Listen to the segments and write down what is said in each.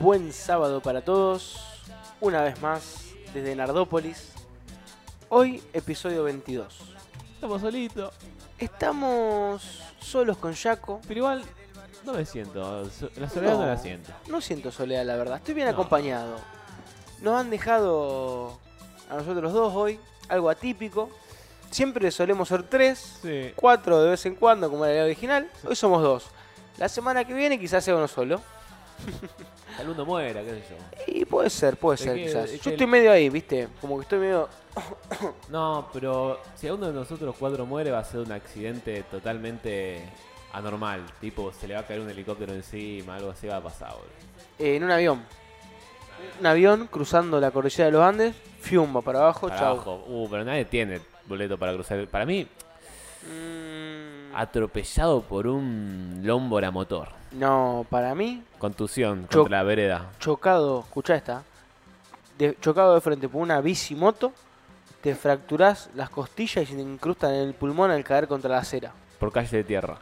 Buen sábado para todos. Una vez más, desde Nardópolis. Hoy, episodio 22. Estamos solitos. Estamos solos con Jaco. Pero igual no me siento. La soledad no, No. la siento. No siento soledad, la verdad. Estoy bien No. acompañado. Nos han dejado a nosotros dos hoy algo atípico. Siempre solemos ser tres, Sí. cuatro de vez en cuando, como era la original. Hoy somos dos. La semana que viene quizás sea uno solo. Tal uno muera, qué sé yo. Y puede ser, puede ser que- quizás. es Yo estoy el- medio ahí, ¿viste? Como que estoy medio... No, pero si a uno de nosotros cuatro muere va a ser un accidente totalmente anormal. Tipo, se le va a caer un helicóptero encima, algo así va a pasar, boludo. eh, en un avión. Un avión cruzando la cordillera de los Andes. Fiumba para abajo, Para chau. abajo. Uh, pero nadie tiene boleto para cruzar. Para mí, Mm, atropellado por un Lombora motor. no, para mí, Contusión Cho- contra la vereda. chocado, escuchá esta, de- chocado de frente por una bicimoto, te fracturás las costillas y se te incrustan en el pulmón al caer contra la acera, Por calle de tierra.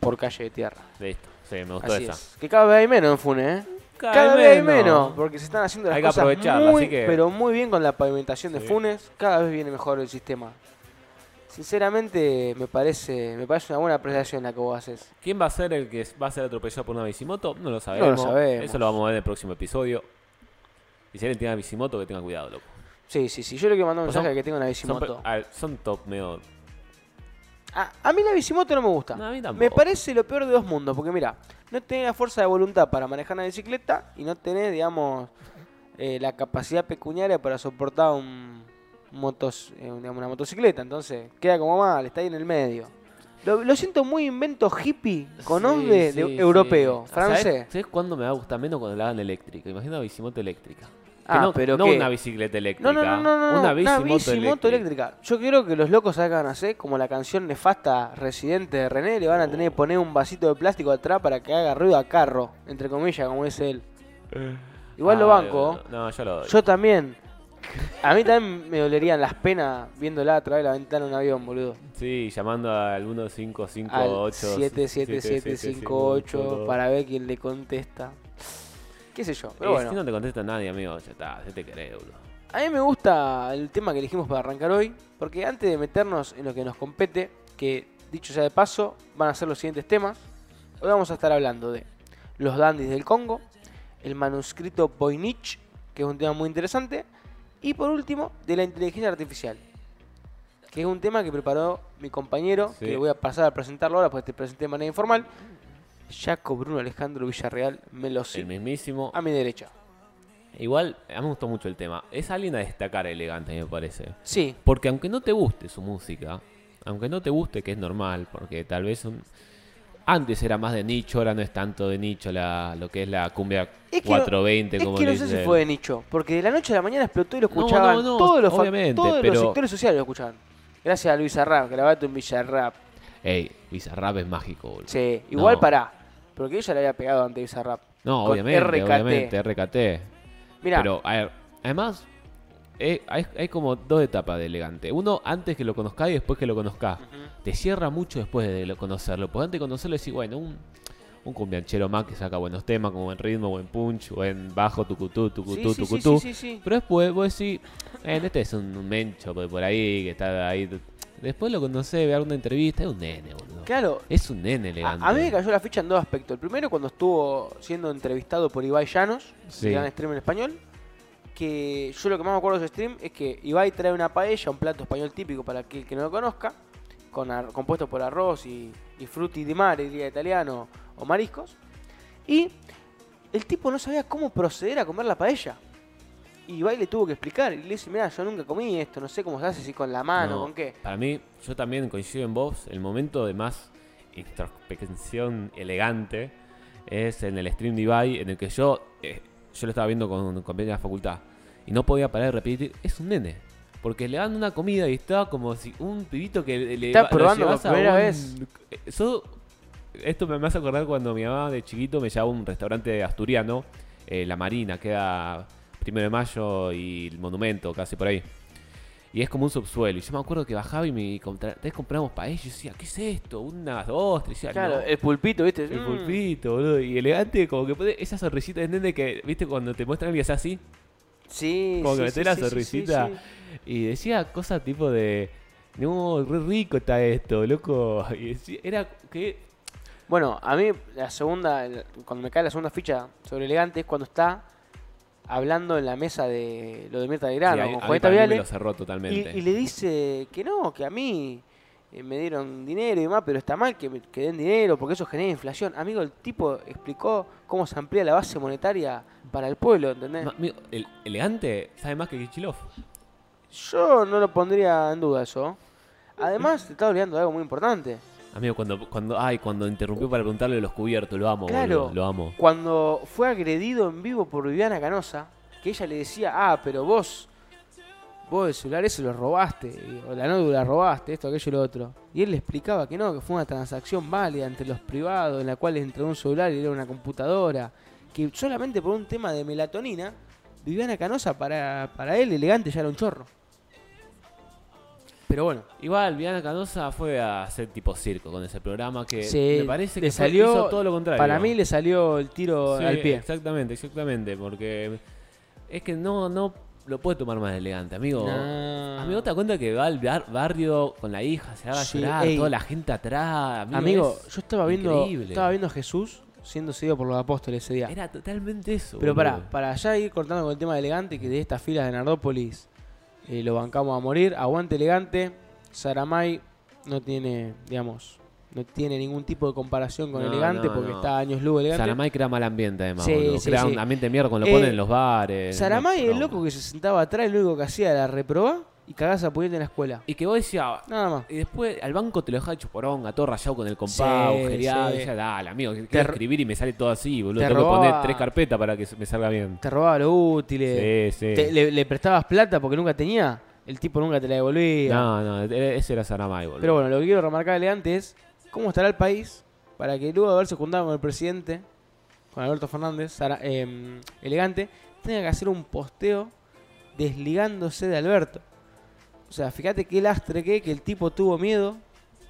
por calle de tierra. Listo. Sí, me gustó Así esa. es. Que cada vez hay menos en Fune, ¿eh? Cada, vez hay menos, porque se están haciendo las Hay que cosas aprovecharla, muy, así que- pero muy bien con la pavimentación de Sí. Funes, cada vez viene mejor el sistema. Sinceramente, me parece, me parece una buena apreciación la que vos haces. ¿Quién va a ser el que va a ser atropellado por una bicimoto? No lo sabemos. sabemos. Eso lo vamos a ver en el próximo episodio. Y si alguien tiene una bicimoto, que tenga cuidado, loco. Sí, sí, sí. Yo le quiero mandar un Pues mensaje son- a que tenga una bicimoto. a son top medio. A, a mí la bicimoto no me gusta. No, a mí tampoco. me parece lo peor de dos mundos, porque mira, no tenés la fuerza de voluntad para manejar una bicicleta y no tenés, digamos, eh, la capacidad pecuniaria para soportar un motos, eh, una motocicleta. Entonces, queda como mal, está ahí en el medio. Lo, lo siento muy invento hippie con Sí, de sí, europeo, sí. francés. ¿Sabes, ¿Sabes cuándo me va a gustar menos cuando la hagan eléctrica? Imagina una bicimoto eléctrica. Que Ah, no, pero no ¿qué? una bicicleta eléctrica. No, no, no, no, no, no, Una una bicimoto, bicimoto eléctrica. eléctrica. Yo quiero que los locos hagan hacer como la canción nefasta Residente de René, le van a tener que poner un vasito de plástico atrás para que haga ruido a carro, entre comillas, como dice él. Igual lo Ah, banco. No, yo lo doy. Yo también. A mí también me dolerían las penas viéndola a través de la ventana de un avión, boludo. Sí, llamando al Al 1558 77758 para ver quién le contesta. Qué sé yo, pero Eh, bueno. Si no te contesta nadie, amigo, ya está, ya te querés, boludo. A mí me gusta el tema que elegimos para arrancar hoy, porque antes de meternos en lo que nos compete, que dicho sea de paso, van a ser los siguientes temas. Hoy vamos a estar hablando de los dandis del Congo, el manuscrito Voynich, que es un tema muy interesante, y por último, de la inteligencia artificial, que es un tema que preparó mi compañero, Sí. que le voy a pasar a presentarlo ahora, porque te presenté de manera informal, Jaco Bruno Alejandro Villarreal Melosi, El mismísimo. a mi derecha. Igual, a mí me gustó mucho el tema. Es alguien a destacar elegante, me parece. Sí, Porque aunque no te guste su música, aunque no te guste, que es normal, porque tal vez un... antes era más de nicho, ahora no es tanto de nicho la, lo que es la cumbia Es que no- 420, Es como que no sé si fue de nicho, porque de la noche a la mañana explotó y lo escuchaban no, no, todos, los, obviamente, todos los sectores sociales lo escuchaban. Gracias a Luis Arrap, grabate un Villarrap. Ey, Bizarrap es mágico, boludo. Sí, igual pará, porque ella le había pegado ante Bizarrap. No, Con obviamente, RKT. obviamente, RKT. Mira, Pero, a ver, además, eh, hay, hay como dos etapas de elegante. Uno, antes que lo conozcás y después que lo conozcás. Te cierra mucho después de lo conocerlo. Porque antes de conocerlo decís, bueno, un, un cumbianchero más que saca buenos temas, como buen ritmo, buen punch, buen bajo, tucutú, tucutú, sí, tucutú. sí, sí, sí. Pero después vos decís, eh, este es un, mencho por, ahí, que está ahí. Después lo conocés, ve una entrevista, es un nene, boludo. Claro, Es un nene a, elegante. a mí me cayó la ficha en dos aspectos. El primero, cuando estuvo siendo entrevistado por Ibai Llanos, Sí. gran stream en español, que yo lo que más me acuerdo de ese stream es que Ibai trae una paella, un plato español típico para aquel que no lo conozca, con ar- compuesto por arroz y, y frutti di mare, diría italiano, o mariscos. Y el tipo no sabía cómo proceder a comer la paella. Y Ibai le tuvo que explicar. Y le dice, mira, yo nunca comí esto, no sé cómo se hace, si con la mano, No, con qué. Para mí, yo también coincido en vos, el momento de más introspección elegante es en el stream de Ibai, en el que yo, eh, yo lo estaba viendo con un compañero de la facultad y no podía parar de repetir, es un nene. Porque le dan una comida y está como si un pibito que le Está probando por primera un- vez. Eso, esto me hace acordar cuando mi mamá de chiquito me llevaba a un restaurante asturiano, eh, La Marina, queda primero de mayo y el monumento, casi por ahí. Y es como un subsuelo. Y yo me acuerdo que bajaba y me entonces compramos paella. Y yo decía, ¿qué es esto? Unas. Y yo, Claro, "No". el pulpito, ¿viste? El Mm. pulpito, boludo. Y elegante, como que pone esa sonrisita de nene que, viste, cuando te muestran es así. Sí, Como que sí, sí, la sonrisita. Y decía cosas tipo de. No, re rico está esto, loco. Y decía- era que. Bueno, a mí la segunda, cuando me cae la segunda ficha sobre elegante es cuando está hablando en la mesa de lo de Mirta de Grano sí, con Juanita Viale lo cerró y, y le dice que no, que a mí eh, me dieron dinero y demás, pero está mal que, que den dinero porque eso genera inflación. Amigo, el tipo explicó cómo se amplía la base monetaria para el pueblo, ¿entendés? Amigo, el elegante sabe más que Kichilov. Yo no lo pondría en duda eso. Además, te está olvidando de algo muy importante. Amigo, cuando, cuando, ay, cuando interrumpió para preguntarle de los cubiertos, lo amo, Claro. boludo, lo amo. Cuando fue agredido en vivo por Viviana Canosa, que ella le decía, ah, pero vos, vos el celular ese lo robaste, o la nódula la robaste, esto, aquello y lo otro. Y él le explicaba que no, que fue una transacción válida entre los privados, en la cual entró un celular y era una computadora, que solamente por un tema de melatonina, Viviana Canosa para, para él elegante ya era un chorro. Pero bueno, Igual, Viana Canosa fue a hacer tipo circo con ese programa que Sí, me parece que salió- hizo todo lo contrario. para mí le salió el tiro Sí, al pie. Exactamente, exactamente, porque es que no, no lo puede tomar más elegante, amigo. No. Amigo, te das cuenta que va al bar- barrio con la hija, se haga Sí, llorar, ey. toda la gente atrás. Amigo, Amigo, es yo estaba viendo, increíble. estaba viendo a Jesús siendo seguido por los apóstoles ese día. Era totalmente eso. Pero para, para ya ir cortando con el tema de elegante, que de estas filas de Nardópolis eh, lo bancamos a morir. Aguante elegante. Saramay no tiene, digamos, no tiene ningún tipo de comparación con No, elegante no, porque no. está años luz elegante. Saramay crea mal ambiente además, Sí, boludo. sí, Crea sí. un ambiente de mierda cuando lo Eh, ponen en los bares. Saramay, no, el loco que se sentaba atrás, y lo único que hacía era reprobar y cagarse a puñete en la escuela. Y que vos decías, Nada más. Y después al banco te lo dejaba hecho poronga, todo rayado con el compás, Sí, agujereado. sí. Y decía, dale, amigo, quiero ro- escribir y me sale todo así, boludo. te Tengo que poner tres carpetas para que me salga bien. Te robaba lo útil. Sí, sí. te- le, le prestabas plata porque nunca tenía. El tipo nunca te la devolvía. No, no, e- ese era Saramay, boludo. Pero bueno, lo que quiero remarcar elegante es cómo estará el país para que luego de haberse juntado con el presidente, con Alberto Fernández, Sara- eh, elegante, tenga que hacer un posteo desligándose de Alberto. O sea, fíjate qué lastre que, que el tipo tuvo miedo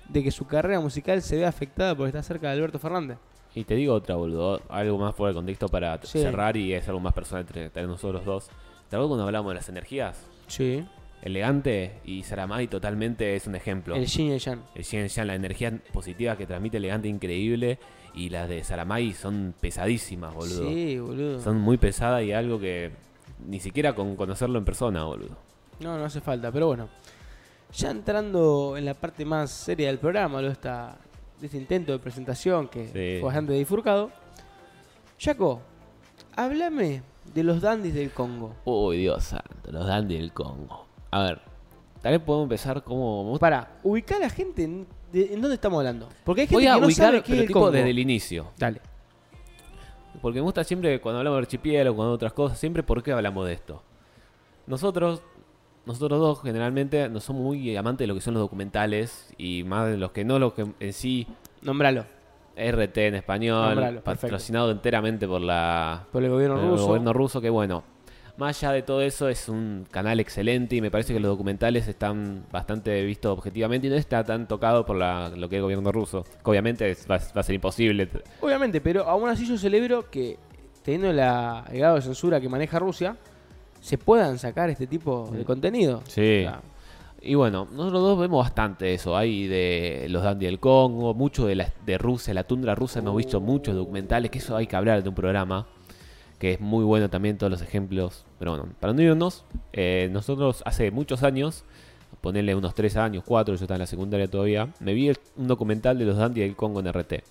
de que su carrera musical se vea afectada porque está cerca de Alberto Fernández. Y te digo otra, boludo. Algo más fuera de contexto para Sí. cerrar y es algo más personal entre, entre nosotros dos. ¿Te acuerdas cuando hablamos de las energías? Sí. Elegante y Saramay totalmente es un ejemplo. El Yin y el Yang. El Yin Yang, la energía positiva que transmite Elegante increíble. Y las de Saramay son pesadísimas, boludo. Sí, boludo. Son muy pesadas y algo que ni siquiera con conocerlo en persona, boludo. No, no hace falta, pero bueno. Ya entrando en la parte más seria del programa, lo de, esta, de este intento de presentación que Sí. fue bastante disfurcado. Jaco, háblame de los dandies del Congo. Uy, Dios santo, los dandy del Congo. A ver, tal vez podemos empezar como... Para, ubicar a la gente en, de- en dónde estamos hablando. Porque hay gente Voy a que no ubicar, sabe qué pero es el tipo Congo. desde el inicio. Dale. Porque me gusta siempre, cuando hablamos de archipiélago, cuando otras cosas, siempre por qué hablamos de esto. Nosotros, nosotros dos generalmente no somos muy amantes de lo que son los documentales y más de los que no, los que en sí Nómbralo. RT en español, Nombralo, perfecto. patrocinado enteramente por la Por el gobierno el ruso. gobierno ruso, que bueno, más allá de todo eso es un canal excelente y me parece que los documentales están bastante vistos objetivamente y no está tan tocado por la- lo que es el gobierno ruso. Obviamente es- va, va a ser imposible. Obviamente, pero aún así yo celebro que, teniendo la, el grado de censura que maneja Rusia, se puedan sacar este tipo de contenido. Sí. O sea, Y bueno, nosotros dos vemos bastante eso. Hay de los dandy del Congo, mucho de, la, de Rusia, la tundra rusa. Hemos visto muchos documentales, que eso hay que hablar de un programa. Que es muy bueno también todos los ejemplos. Pero bueno, para no irnos, eh, nosotros hace muchos años, ponerle unos 3 años, 4, yo estaba en la secundaria todavía, me vi el- un documental de los dandy del Congo en RT.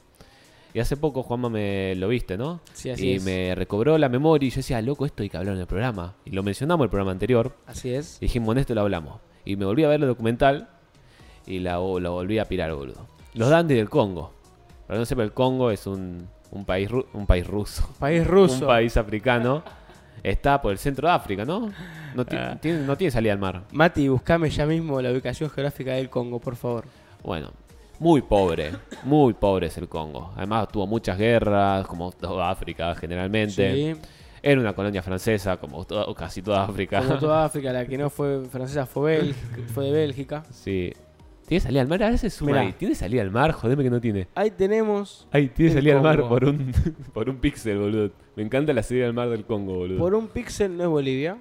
Y hace poco, Juanma, me lo viste, ¿no? Sí, así y es. me recobró la memoria y yo decía, loco, esto hay que hablar en el programa. Y lo mencionamos en el programa anterior. así es. Y dijimos, en esto lo hablamos. Y me volví a ver el documental y la, lo volví a pirar, boludo. Los dandy del Congo. Para no sepa, el Congo es un, un país, ru- un país ruso. País ruso. Un país africano. Está por el centro de África, ¿no? No, Ah. tiene, no tiene salida al mar. Mati, buscame ya mismo la ubicación geográfica del Congo, por favor. Bueno, muy pobre. Muy pobre es el Congo. Además tuvo muchas guerras, como toda África generalmente. Sí. Era una colonia francesa, como to- casi toda África. Como toda África, la que no fue francesa fue, Bélgica- fue de Bélgica. Sí. ¿Tiene salida al mar? A veces suma Mirá. ahí. ¿Tiene salida al mar? Jodeme que no tiene. Ahí tenemos, Ay, tiene El salida al mar Congo. por un, por un píxel, boludo. Me encanta la salida al mar del Congo, boludo. por un píxel no es Bolivia.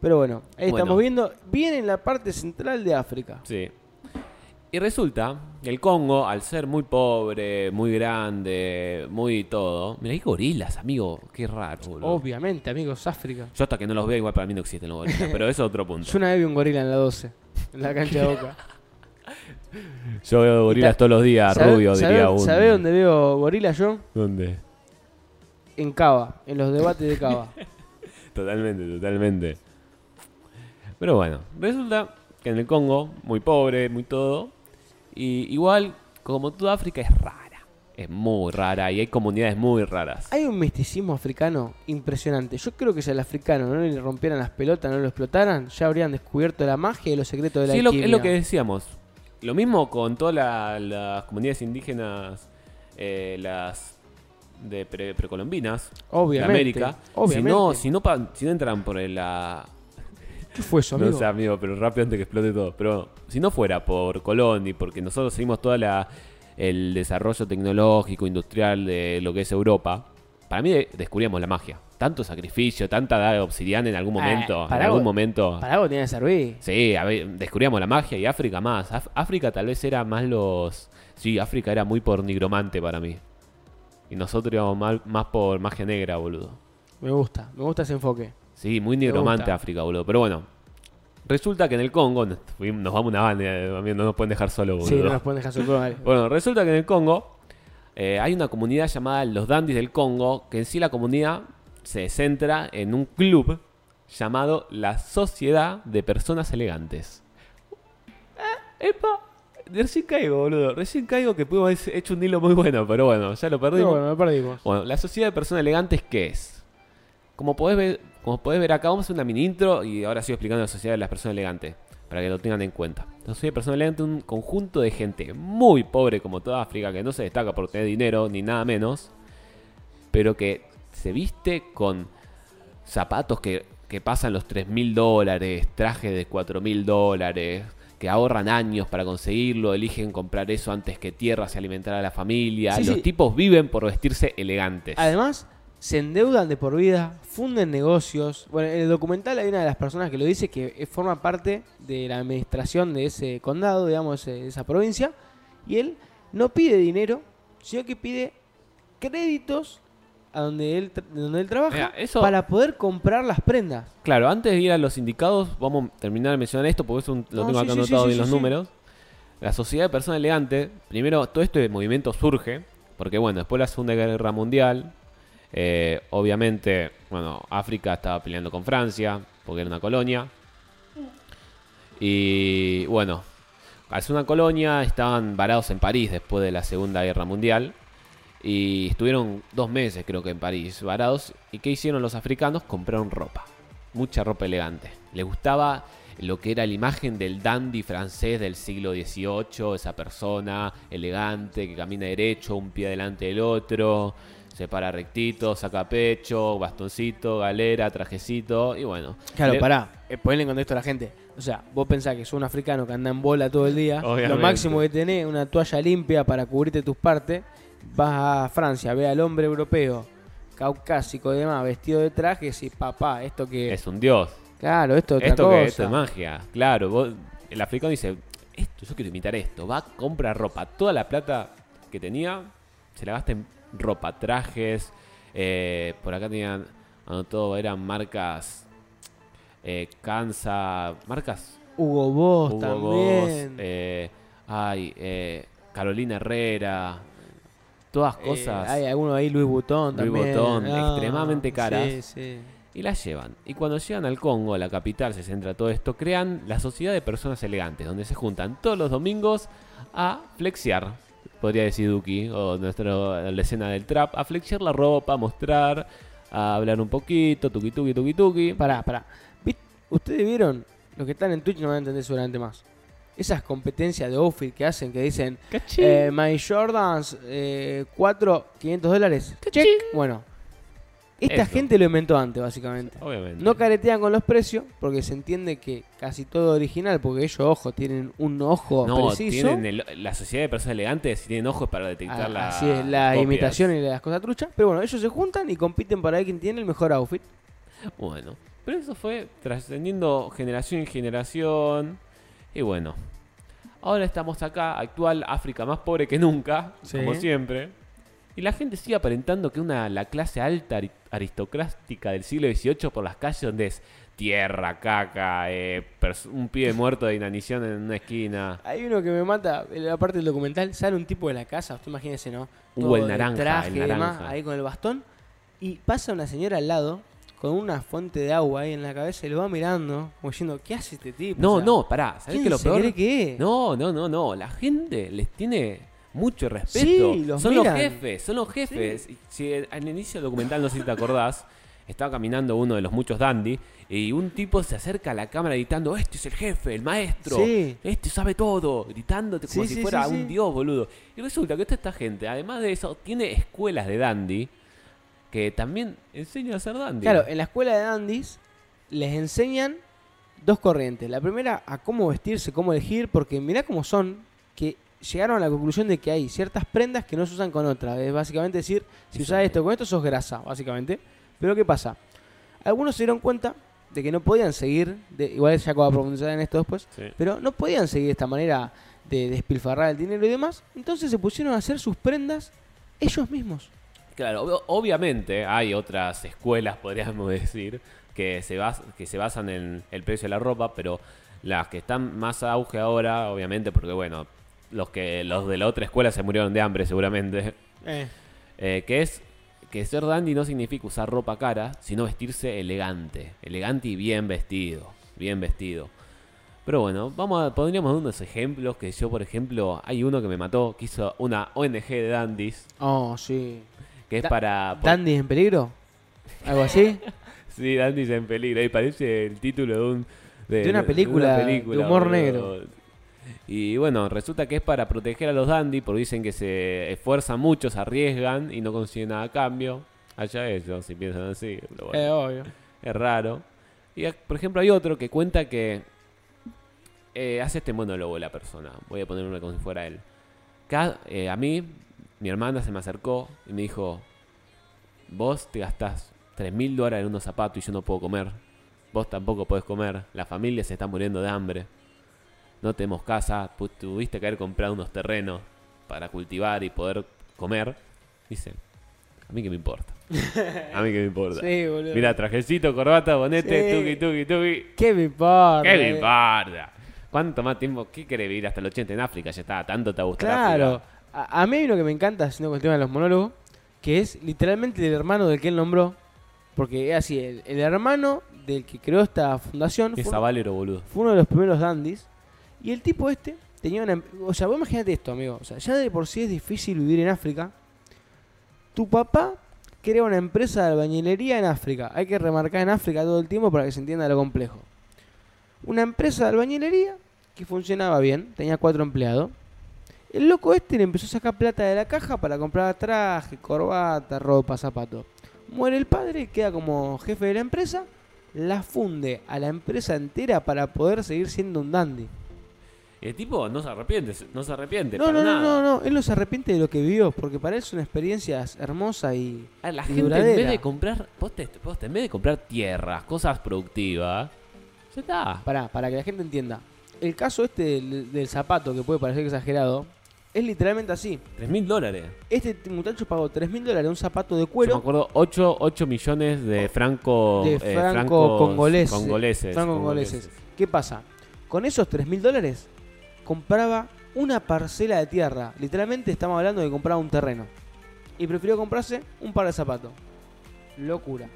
Pero bueno, ahí Bueno. estamos viendo, bien en la parte central de África. Sí. Y resulta que el Congo, al ser muy pobre, muy grande, muy todo. Mira, hay gorilas, amigo. Qué raro, boludo. Obviamente, amigos, África. Yo hasta que no los vea, igual para mí no existen los gorilas. pero eso es otro punto. Yo una vez vi un gorila en la 12, en la cancha de Boca. Yo veo gorilas ta- todos los días, ¿Sabe- rubio, sabe- diría un. ¿Sabe dónde veo gorila yo? ¿Dónde? En Cava, en los debates de Cava. Totalmente, totalmente. Pero bueno, resulta que en el Congo, muy pobre, muy todo. Y igual, como toda África es rara. Es muy rara y hay comunidades muy raras. Hay un misticismo africano impresionante. Yo creo que si al africano no le rompieran las pelotas, no lo explotaran, ya habrían descubierto la magia y los secretos de la Sí, es lo, alquimia. es lo que decíamos. Lo mismo con todas la- las comunidades indígenas, eh, las de pre- precolombinas, de Obviamente. América. Obviamente. Si no, si no, pa- si no entran por la, ¿Qué fue eso, No amigo? sé, amigo, pero rápido antes que explote todo. Pero si no fuera por Colón y porque nosotros seguimos toda la el desarrollo tecnológico, industrial de lo que es Europa, para mí de- descubríamos la magia. Tanto sacrificio, tanta edad de obsidiana en algún Eh, momento. en para algún vos- momento. Para algo tiene que servir. Sí, a ver, descubríamos la magia y África más. Af- África tal vez era más los... Sí, África era muy por nigromante para mí. Y nosotros íbamos más por magia negra, boludo. Me gusta, me gusta ese enfoque. Sí, muy nigromante. África, boludo. Pero bueno, resulta que en el Congo, nos, vamos una banda, eh, no nos pueden dejar solo, boludo. Sí, no nos pueden dejar solo. dale. Bueno, resulta que en el Congo eh, hay una comunidad llamada los Dandis del Congo, que en sí la comunidad se centra en un club llamado la Sociedad de Personas Elegantes. Eh, epa, recién caigo, boludo. Recién caigo que pudimos haber hecho un hilo muy bueno, pero bueno, ya lo perdimos. bueno, me perdimos. Bueno, la sociedad de personas elegantes, ¿qué es? Como podés ver, como podés ver acá, vamos a hacer una mini intro y ahora sigo explicando la sociedad de las personas elegantes, para que lo tengan en cuenta. La sociedad de personas elegantes es un conjunto de gente muy pobre como toda África, que no se destaca por tener dinero ni nada menos, pero que se viste con zapatos que, que pasan los 3 mil dólares, trajes de 4 mil dólares, que ahorran años para conseguirlo, eligen comprar eso antes que tierra se alimentara a la familia. Sí, Los sí. tipos viven por vestirse elegantes. Además, se endeudan de por vida, funden negocios. Bueno, en el documental hay una de las personas que lo dice que eh, forma parte de la administración de ese condado, digamos, ese- de esa provincia. Y él no pide dinero, sino que pide créditos a donde él, donde él trabaja Mira, eso- para poder comprar las prendas. Claro, antes de ir a los indicados, vamos a terminar de mencionar esto porque es un- lo No, tengo sí, acá sí, anotado sí, en los números. La sociedad de personas elegantes, primero, todo este movimiento surge, porque bueno, después de la Segunda Guerra Mundial, eh, obviamente, bueno, África estaba peleando con Francia, porque era una colonia. Y bueno, al ser una colonia, estaban varados en París después de la Segunda Guerra Mundial. Y estuvieron dos meses, creo que en París, varados. ¿Y qué hicieron los africanos? Compraron ropa. Mucha ropa elegante. Les gustaba lo que era la imagen del dandy francés del siglo XVIII, esa persona elegante que camina derecho, un pie delante del otro, se para rectito, saca pecho, bastoncito, galera, trajecito, y bueno. Claro, Le- pará, eh, ponle en contexto a la gente. O sea, vos pensás que sos un africano que anda en bola todo el día. Obviamente. Lo máximo que tenés una toalla limpia para cubrirte tus partes. Vas a Francia, ve al hombre europeo, caucásico y demás, vestido de trajes y papá, esto que... Es un dios. Claro, esto es otra Esto que esto es magia. Claro, vos- el africano dice, esto, yo quiero imitar esto. Va, compra ropa. Toda la plata que tenía se la gasta en ropa, trajes. eh, por acá tenían, todo eran marcas, eh, Kansa, marcas Hugo Boss Hugo también. Boss, eh, ay, eh, Carolina Herrera. Todas Eh, cosas. hay alguno ahí, Louis Vuitton Louis también. Vuitton, extremadamente caras. Sí, sí. y las llevan. Y cuando llegan al Congo, a la capital, se centra todo esto, crean la Sociedad de Personas Elegantes, donde se juntan todos los domingos a flexiar, podría decir Duki, o nuestra la escena del trap, a flexiar la ropa, a mostrar, a hablar un poquito, tuki tuki tuki tuki. Pará, pará. ¿Vist- ¿Ustedes vieron? Los que están en Twitch no van a entender seguramente más. Esas competencias de outfit que hacen, que dicen, eh, My Jordans, eh, 4, 500 dólares. Check. Bueno, Esta gente lo inventó antes, básicamente. Obviamente. No caretean con los precios, porque se entiende que casi todo original, porque ellos, ojo, tienen un ojo No, preciso. tienen el- la sociedad de personas elegantes tienen ojos para detectar Ah, la Así es, la imitación y las cosas truchas. Pero bueno, ellos se juntan y compiten para ver quién tiene el mejor outfit. Bueno, pero eso fue trascendiendo generación en generación. Y bueno, ahora estamos acá, actual África más pobre que nunca, Sí. como siempre. Y la gente sigue aparentando que una la clase alta ari- aristocrática del siglo XVIII por las calles donde es tierra, caca, eh, un pibe muerto de inanición en una esquina. Hay uno que me mata, en la parte del documental, sale un tipo de la casa, usted imagínese, ¿no? Todo el de naranja, traje el y demás, naranja. ahí con el bastón. Y pasa una señora al lado, con una fuente de agua ahí en la cabeza, y lo va mirando, como diciendo, ¿qué hace este tipo? No, O sea, no, pará, ¿sabés ¿quién qué es lo peor? que es? No, no, no, no. La gente les tiene mucho respeto. Sí, los son miran. los jefes, son los jefes. Y Si al inicio del documental, no sé si te acordás, estaba caminando uno de los muchos dandy y un tipo se acerca a la cámara gritando, este es el jefe, el maestro, Sí. este sabe todo, gritándote como Sí, si sí, fuera sí, un sí. dios, boludo. Y resulta que toda esta gente, además de eso, tiene escuelas de dandy que también enseñan a ser dandy. Claro, en la escuela de dandies les enseñan dos corrientes. La primera, a cómo vestirse, cómo elegir, porque mirá cómo son, que llegaron a la conclusión de que hay ciertas prendas que no se usan con otras. Es básicamente decir, si usas esto con esto, sos grasa, básicamente. Pero ¿qué pasa? Algunos se dieron cuenta de que no podían seguir, de, igual ya voy a profundizar en esto después, Sí. pero no podían seguir esta manera de despilfarrar el dinero y demás. Entonces se pusieron a hacer sus prendas ellos mismos. Claro, ob- obviamente hay otras escuelas, podríamos decir, que se, bas- que se basan en el precio de la ropa, pero las que están más a auge ahora, obviamente, porque bueno, los que los de la otra escuela se murieron de hambre seguramente, eh, que es que ser dandy no significa usar ropa cara, sino vestirse elegante, elegante y bien vestido, bien vestido. Pero bueno, vamos a, podríamos dar unos ejemplos que yo, por ejemplo, hay uno que me mató, que hizo una ONG de dandies, Oh, sí. que es Da- para... ¿Dandy en peligro? ¿Algo así? Sí, Dandy's en peligro. Y parece el título de un... De una película de humor negro. Y bueno, resulta que es para proteger a los dandy, porque dicen que se esfuerzan mucho, se arriesgan y no consiguen nada a cambio. Allá ellos, si piensan así. bueno, Eh, obvio. es raro. Y eh, por ejemplo hay otro que cuenta que eh, hace este monólogo la persona. Voy a ponerlo como si fuera él. Eh, a mí, mi hermana se me acercó y me dijo, vos te gastás 3 mil dólares en unos zapatos y yo no puedo comer. Vos tampoco podés comer. La familia se está muriendo de hambre. No tenemos casa. Tuviste que haber comprado unos terrenos para cultivar y poder comer. Dice, a mí que me importa. A mí que me importa. Sí, boludo. Mira, trajecito, corbata, bonete, Sí. tuki, tuki, tuki. ¿Qué me importa? ¿Qué me importa? ¿Cuánto más tiempo? ¿Qué querés vivir hasta el 80 en África? Ya está, tanto te gusta Claro. A, a mí uno que me encanta, haciendo con el tema de los monólogos, que es literalmente el hermano del que él nombró. Porque es así, el, el hermano del que creó esta fundación Es fue, Valero, boludo. fue uno de los primeros dandies. Y el tipo este tenía una... em- O sea, vos imagínate esto, amigo. O sea, ya de por sí es difícil vivir en África. Tu papá crea una empresa de albañilería en África. Hay que remarcar en África todo el tiempo para que se entienda lo complejo. Una empresa de albañilería que funcionaba bien, tenía cuatro empleados. El loco este le empezó a sacar plata de la caja para comprar traje, corbata, ropa, zapatos. Muere el padre, queda como jefe de la empresa, la funde a la empresa entera para poder seguir siendo un dandy. El tipo no se arrepiente, no se arrepiente. No, para no, no, nada. no, no, él no se arrepiente de lo que vivió, porque para él son experiencias hermosas y... A la Y gente en duradera. vez de comprar, poste, poste, en vez de comprar tierras, cosas productivas, ya está. Para, para que la gente entienda. El caso este del, del zapato, que puede parecer exagerado, es literalmente así. 3 mil dólares. Este muchacho pagó 3 mil dólares un zapato de Yo me cuero. acuerdo 8, 8 millones de franco, De eh, franco francos congoleses. congoleses. franco congoleses. ¿Qué pasa? Con esos 3 mil dólares compraba una parcela de tierra. Literalmente estamos hablando de comprar un terreno. Y prefirió comprarse un par de zapatos. Locura.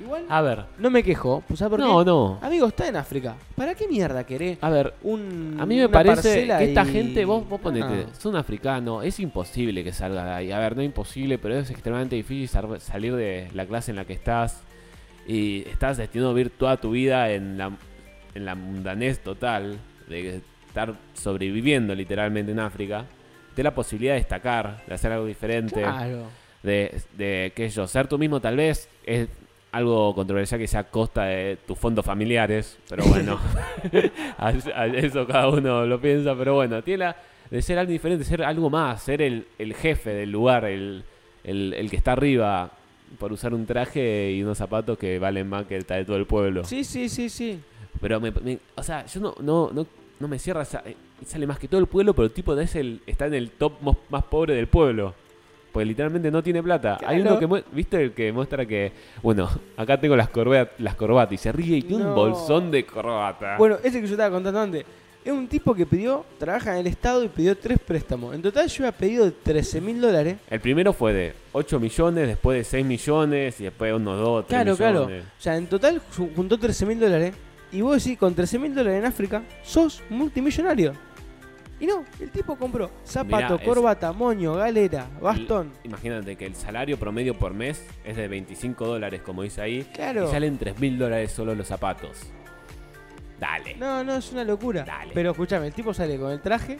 Igual A ver. no me quejo. pues, ¿sabes por No, qué? no. Amigo, está en África. ¿Para qué mierda querés A ver, un a mí me parece que esta y- gente, vos, vos ponete, Ah. son africanos, es imposible que salga de ahí. A ver, no es imposible, pero es extremadamente difícil sal- salir de la clase en la que estás y estás destinado a vivir toda tu vida en la, en la mundanez total de estar sobreviviendo literalmente en África. Te la posibilidad de destacar, de hacer algo diferente. Claro. de, de qué sé yo, ser tú mismo tal vez es algo controversial que sea a costa de tus fondos familiares, pero bueno, a- a eso cada uno lo piensa, pero bueno, tiene la de ser algo diferente, ser algo más, ser el, el jefe del lugar, el, el, el que está arriba por usar un traje y unos zapatos que valen más que el de todo el pueblo. Sí, sí, sí, sí. Pero, me, me- o sea, yo no, no, no, no me cierra, eh, sale más que todo el pueblo, pero el tipo es el, está en el top más pobre del pueblo. Porque literalmente no tiene plata. Hay Claro. uno que, ¿viste? El que muestra que, bueno, acá tengo las, corba- las corbatas y se ríe y tiene No. un bolsón de corbata. Bueno, ese que yo estaba contando antes. Es un tipo que pidió, trabaja en el Estado y pidió tres préstamos. En total yo había pedido de 13 mil dólares. El primero fue de 8 millones, después de 6 millones y después unos 2, 3 Claro, claro. millones. O sea, en total ju- juntó 13 mil dólares. Y vos decís, con 13 mil dólares en África, sos multimillonario. Y no, el tipo compró zapato, Mirá, es- corbata, moño, galera, bastón. Imagínate que el salario promedio por mes es de 25 dólares, como dice ahí. Claro. Y salen 3 mil dólares solo los zapatos. Dale. No, no, es una locura. Dale. Pero escúchame, el tipo sale con el traje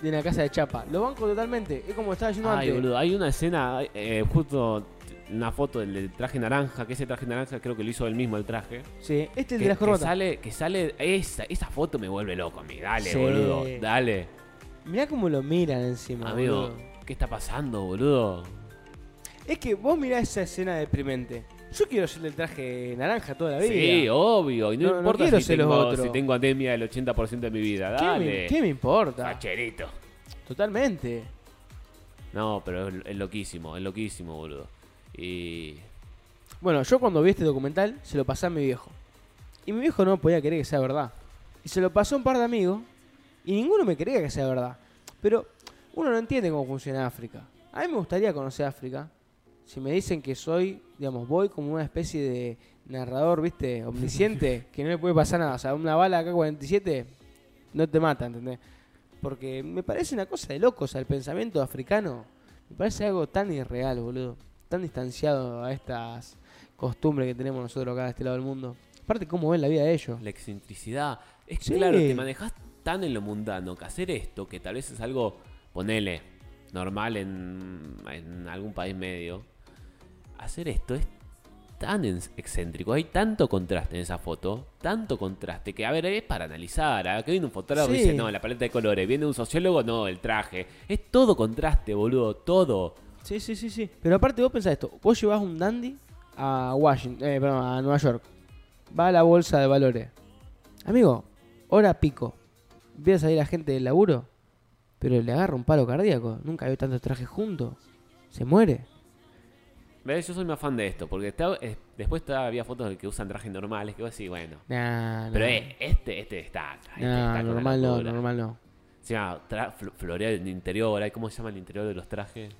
de una casa de chapa. Lo banco totalmente. Es como estaba diciendo Ay, antes. boludo, hay una escena, eh, justo una foto del, del traje naranja, que ese traje naranja creo que lo hizo él mismo el traje. Sí, este es el Que, de las que corbatas. sale, que sale, esa, esa foto me vuelve loco a mí, dale, Sí. boludo, dale. Mirá cómo lo miran encima. Amigo, boludo. ¿qué está pasando, boludo? Es que vos mirás esa escena deprimente. Yo quiero ser el traje naranja toda la vida. Sí, obvio, y no, No, no importa quiero si, tengo, otros. si tengo anemia el 80% de mi vida, ¿Qué dale. me, qué me importa? Facherito. Totalmente. No, pero es, es loquísimo, es loquísimo, boludo. Y... Bueno, yo cuando vi este documental se lo pasé a mi viejo. Y mi viejo no podía creer que sea verdad. Y se lo pasó a un par de amigos y ninguno me creía que sea verdad. Pero uno no entiende cómo funciona África. A mí me gustaría conocer África. Si me dicen que soy, digamos, voy como una especie de narrador, ¿viste? Omnisciente, que no le puede pasar nada. O sea, una bala AK-47 no te mata, ¿entendés? Porque me parece una cosa de loco, o sea, el pensamiento africano me parece algo tan irreal, boludo. Tan distanciado a estas costumbres que tenemos nosotros acá de este lado del mundo. Aparte, cómo ven la vida de ellos. La excentricidad. Es que Sí. claro, te manejas tan en lo mundano que hacer esto, que tal vez es algo, ponele, normal en, en algún país medio. Hacer esto es tan excéntrico, hay tanto contraste en esa foto, tanto contraste, que a ver, es para analizar. Acá viene un fotógrafo y dice, no, la paleta de colores. Viene un sociólogo, no, el traje. Es todo contraste, boludo, todo. Sí, sí, sí, sí. Pero aparte vos pensás esto, vos llevás un dandy a Washington, eh, perdón, a Nueva York. Va a la bolsa de valores. Amigo, hora pico. Ves ahí la gente del laburo, pero le agarra un paro cardíaco. Nunca vio tantos trajes juntos. Se muere. ¿Ves? Yo soy más fan de esto, porque está- eh, después está- había fotos de que usan trajes normales, que vos decís, bueno. Nah, Pero eh, este, este destaca. Este Nah, destaca normal no, normal no. Se llama tra- fl- floreal en interior. ¿hay ¿Cómo se llama el interior de los trajes?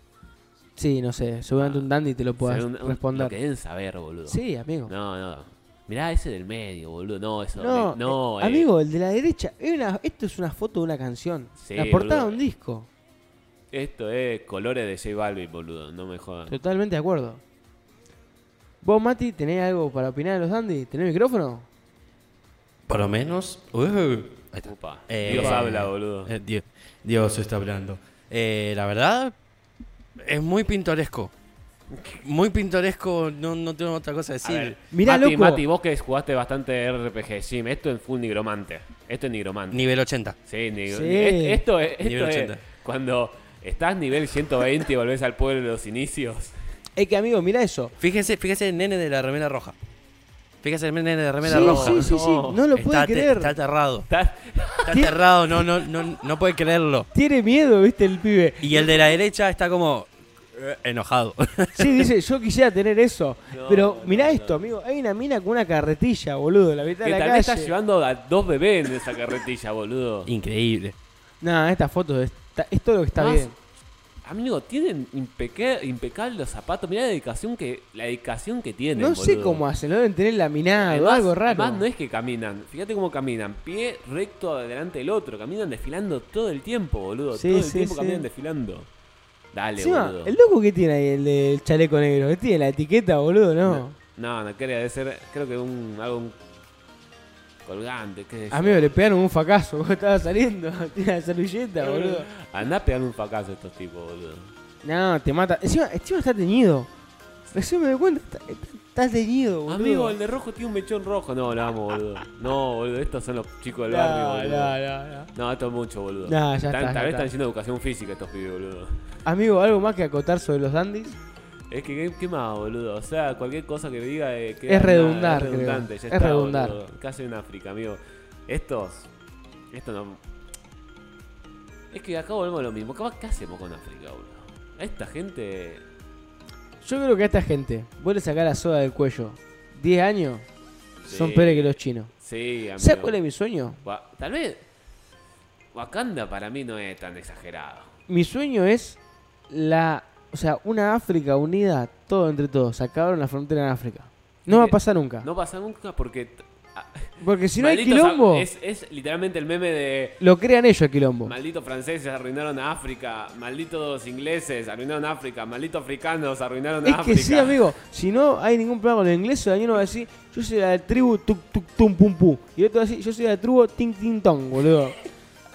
Sí, no sé, seguramente un dandy te lo pueda un- responder. Lo que deben saber, boludo. Sí, amigo. No, no. Mirá ese del medio, boludo. No, eso. No, no eh, eh. amigo, el de la derecha, es una, esto es una foto de una canción. Sí, la portada boludo. de un disco. Esto es colores de J Balvin, boludo. No me jodan. Totalmente de acuerdo. Vos, Mati, ¿tenés algo para opinar de los dandy? ¿Tenés micrófono? Por lo menos. Uh, ahí está. Upa. Eh, Dios eh, habla, boludo. Eh, Dios, Dios está hablando. Eh, la verdad, es muy pintoresco. Muy pintoresco, no, no tengo otra cosa que A decir. ver, Mirá, Mati, loco. Mati, vos que jugaste bastante RPG Sim, esto es full nigromante. Esto es nigromante. Nivel 80. Sí, Sí. es- esto es, esto Nivel es 80. cuando estás nivel 120 y volvés al pueblo de los inicios. Es que, amigo, mira eso. Fíjese, fíjese el nene de la remera roja. Fíjese el nene de remera sí, roja. sí, sí, sí, no. no lo está, puede te- creer. está aterrado. Estás- Está aterrado, no, no, no, no puede creerlo. Tiene miedo, viste, el pibe. Y el de la derecha está como eh, enojado. Sí, dice, yo quisiera tener eso. No, Pero no, mirá no. esto, amigo. Hay una mina con una carretilla, boludo, en la mitad que de la calle. llevando a dos bebés en esa carretilla, boludo. Increíble. Nah, esta foto es, es todo lo que está Más- bien. Amigo, tienen impeca- impecables los zapatos. Mirá la dedicación que, la dedicación que tienen. No sé cómo hacen, lo deben tener laminado, Además- algo raro. Además, no es que caminan. Fíjate cómo caminan. Pie recto delante del otro. Caminan desfilando todo el tiempo, boludo. Sí, todo el sí, tiempo sí. caminan desfilando. Dale, Encima, boludo. el loco que tiene ahí, el del chaleco negro, ¿qué tiene? ¿La etiqueta, boludo? No. No, no quería debe ser. Creo que un. algo un colgante, qué. Amigo, le pegaron un fracaso cuando estaba saliendo. Tiene la servilleta, boludo. Andá pegar un fracaso a estos tipos, boludo. No, te mata. Encima, encima está teñido. Recién me doy cuenta, está, está teñido, boludo. Amigo, el de rojo tiene un mechón rojo. No, la amo, boludo. No, boludo, estos son los chicos del barrio, boludo. no, no, no. No, esto es mucho, boludo. No, ya Están- está, Tal vez está. están haciendo educación física estos pibes, boludo. Amigo, ¿algo más que acotar sobre los dandies? Es que, ¿qué, qué más, boludo? O sea, cualquier cosa que diga eh, queda Es redundar, es redundante, ya Es está, redundar. boludo. ¿Qué hacen en África, amigo? Estos. Esto no. Es que acá volvemos a lo mismo. ¿Qué, qué hacemos con África, boludo? A esta gente. Yo creo que a esta gente, vos le sacás la soda del cuello, 10 años, son peores que los chinos. Sí, amigo. ¿Sabes cuál es mi sueño? Tal vez. Wakanda para mí no es tan exagerado. Mi sueño es la. O sea, una África unida, todo entre todos. Acabaron la frontera en África. No va a pasar nunca. No pasa nunca porque. Porque si no hay malditos quilombo, a- Es, es literalmente el meme de. lo crean ellos el quilombo. Malditos franceses arruinaron a África, malditos ingleses arruinaron a África, malditos africanos arruinaron a Es África. que sí, amigo. Si no hay ningún problema con el inglés, el uno va a decir, yo soy de la tribu tuk tuk tum pum pu. Y el otro va a decir, yo soy de la tribu ting ting tong, boludo.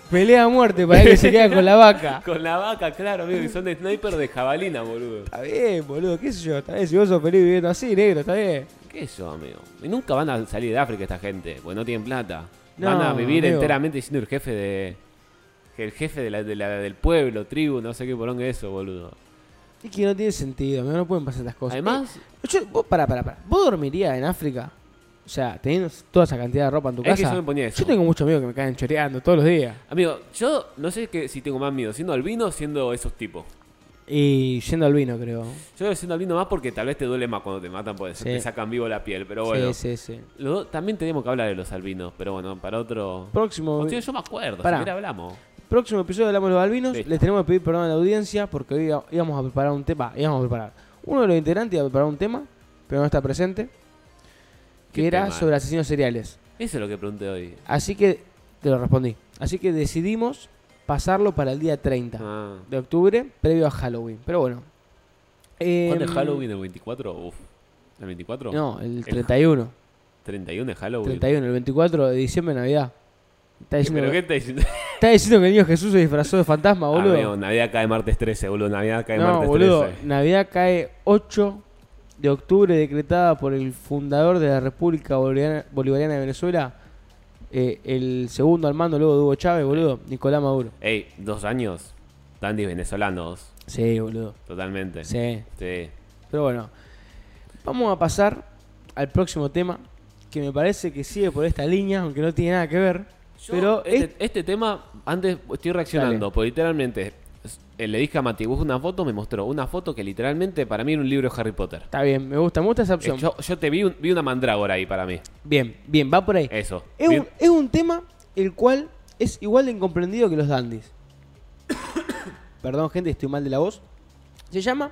Pelea a muerte para que se quede con la vaca. Con la vaca, claro, amigo, que son de sniper de jabalina, boludo. Está bien, boludo, qué sé yo. Está bien, si vos sos feliz viviendo así, negro, está bien. ¿Qué es eso, amigo? Y nunca van a salir de África esta gente, porque no tienen plata. No, van a vivir amigo. enteramente siendo el jefe de. El jefe de la, de la- del pueblo, tribu, no sé qué porón es eso, boludo. Es que no tiene sentido, amigo, no pueden pasar estas cosas. Además, Eh, yo, vos, pará, pará, pará. ¿Vos dormirías en África? O sea, teniendo toda esa cantidad de ropa en tu es que casa. yo me ponía eso. Yo tengo muchos amigos que me caen choreando todos los días. Amigo, yo no sé qué, si tengo más miedo, siendo albino o siendo esos tipos. Y yendo al vino, creo. Yo creo que siendo albino más porque tal vez te duele más cuando te matan porque Sí. te sacan vivo la piel, pero bueno. Sí, sí, sí. Los dos- también tenemos que hablar de los albinos, pero bueno, para otro... Próximo, Hostia, yo me acuerdo, Pará. si quiere hablamos. próximo episodio hablamos de los albinos. Listo. Les tenemos que pedir perdón a la audiencia porque hoy íbamos a preparar un tema. Íbamos a preparar. Uno de los integrantes iba a preparar un tema, pero no está presente. Que ¿Qué era tema? sobre asesinos seriales. Eso es lo que pregunté hoy. Así que te lo respondí. Así que decidimos pasarlo para el día 30 Ah. de octubre, previo a Halloween. Pero bueno. ¿Cuándo Em, es Halloween? ¿El 24? Uf. ¿El 24? No, el 31. 31 es Halloween. 31, el 24 de diciembre, Navidad. Está diciendo, ¿Pero qué está diciendo? está diciendo que el niño Jesús se disfrazó de fantasma, boludo. Amigo, Navidad cae martes 13, boludo. Navidad cae no, martes boludo. 13. Navidad cae 8 de octubre, decretada por el fundador de la República Bolivariana, Bolivariana de Venezuela. eh, el segundo al mando luego de Hugo Chávez, boludo. Nicolás Maduro. Ey, dos años. Dandis venezolanos. Sí, boludo. Totalmente. Sí. Sí. Pero bueno, vamos a pasar al próximo tema, que me parece que sigue por esta línea, aunque no tiene nada que ver. Yo, pero este, es- este tema, antes estoy reaccionando, Dale. porque literalmente le dije a Mati, busca una foto, me mostró una foto que literalmente para mí era un libro de Harry Potter. está bien, me gusta, me gusta esa Eh, opción. Yo, yo te vi, un- vi una mandrágora ahí para mí. Bien, bien, va por ahí. Eso. Es Vi- un, es un tema el cual es igual de incomprendido que los dandies. Perdón, gente, estoy mal de la voz. Se llama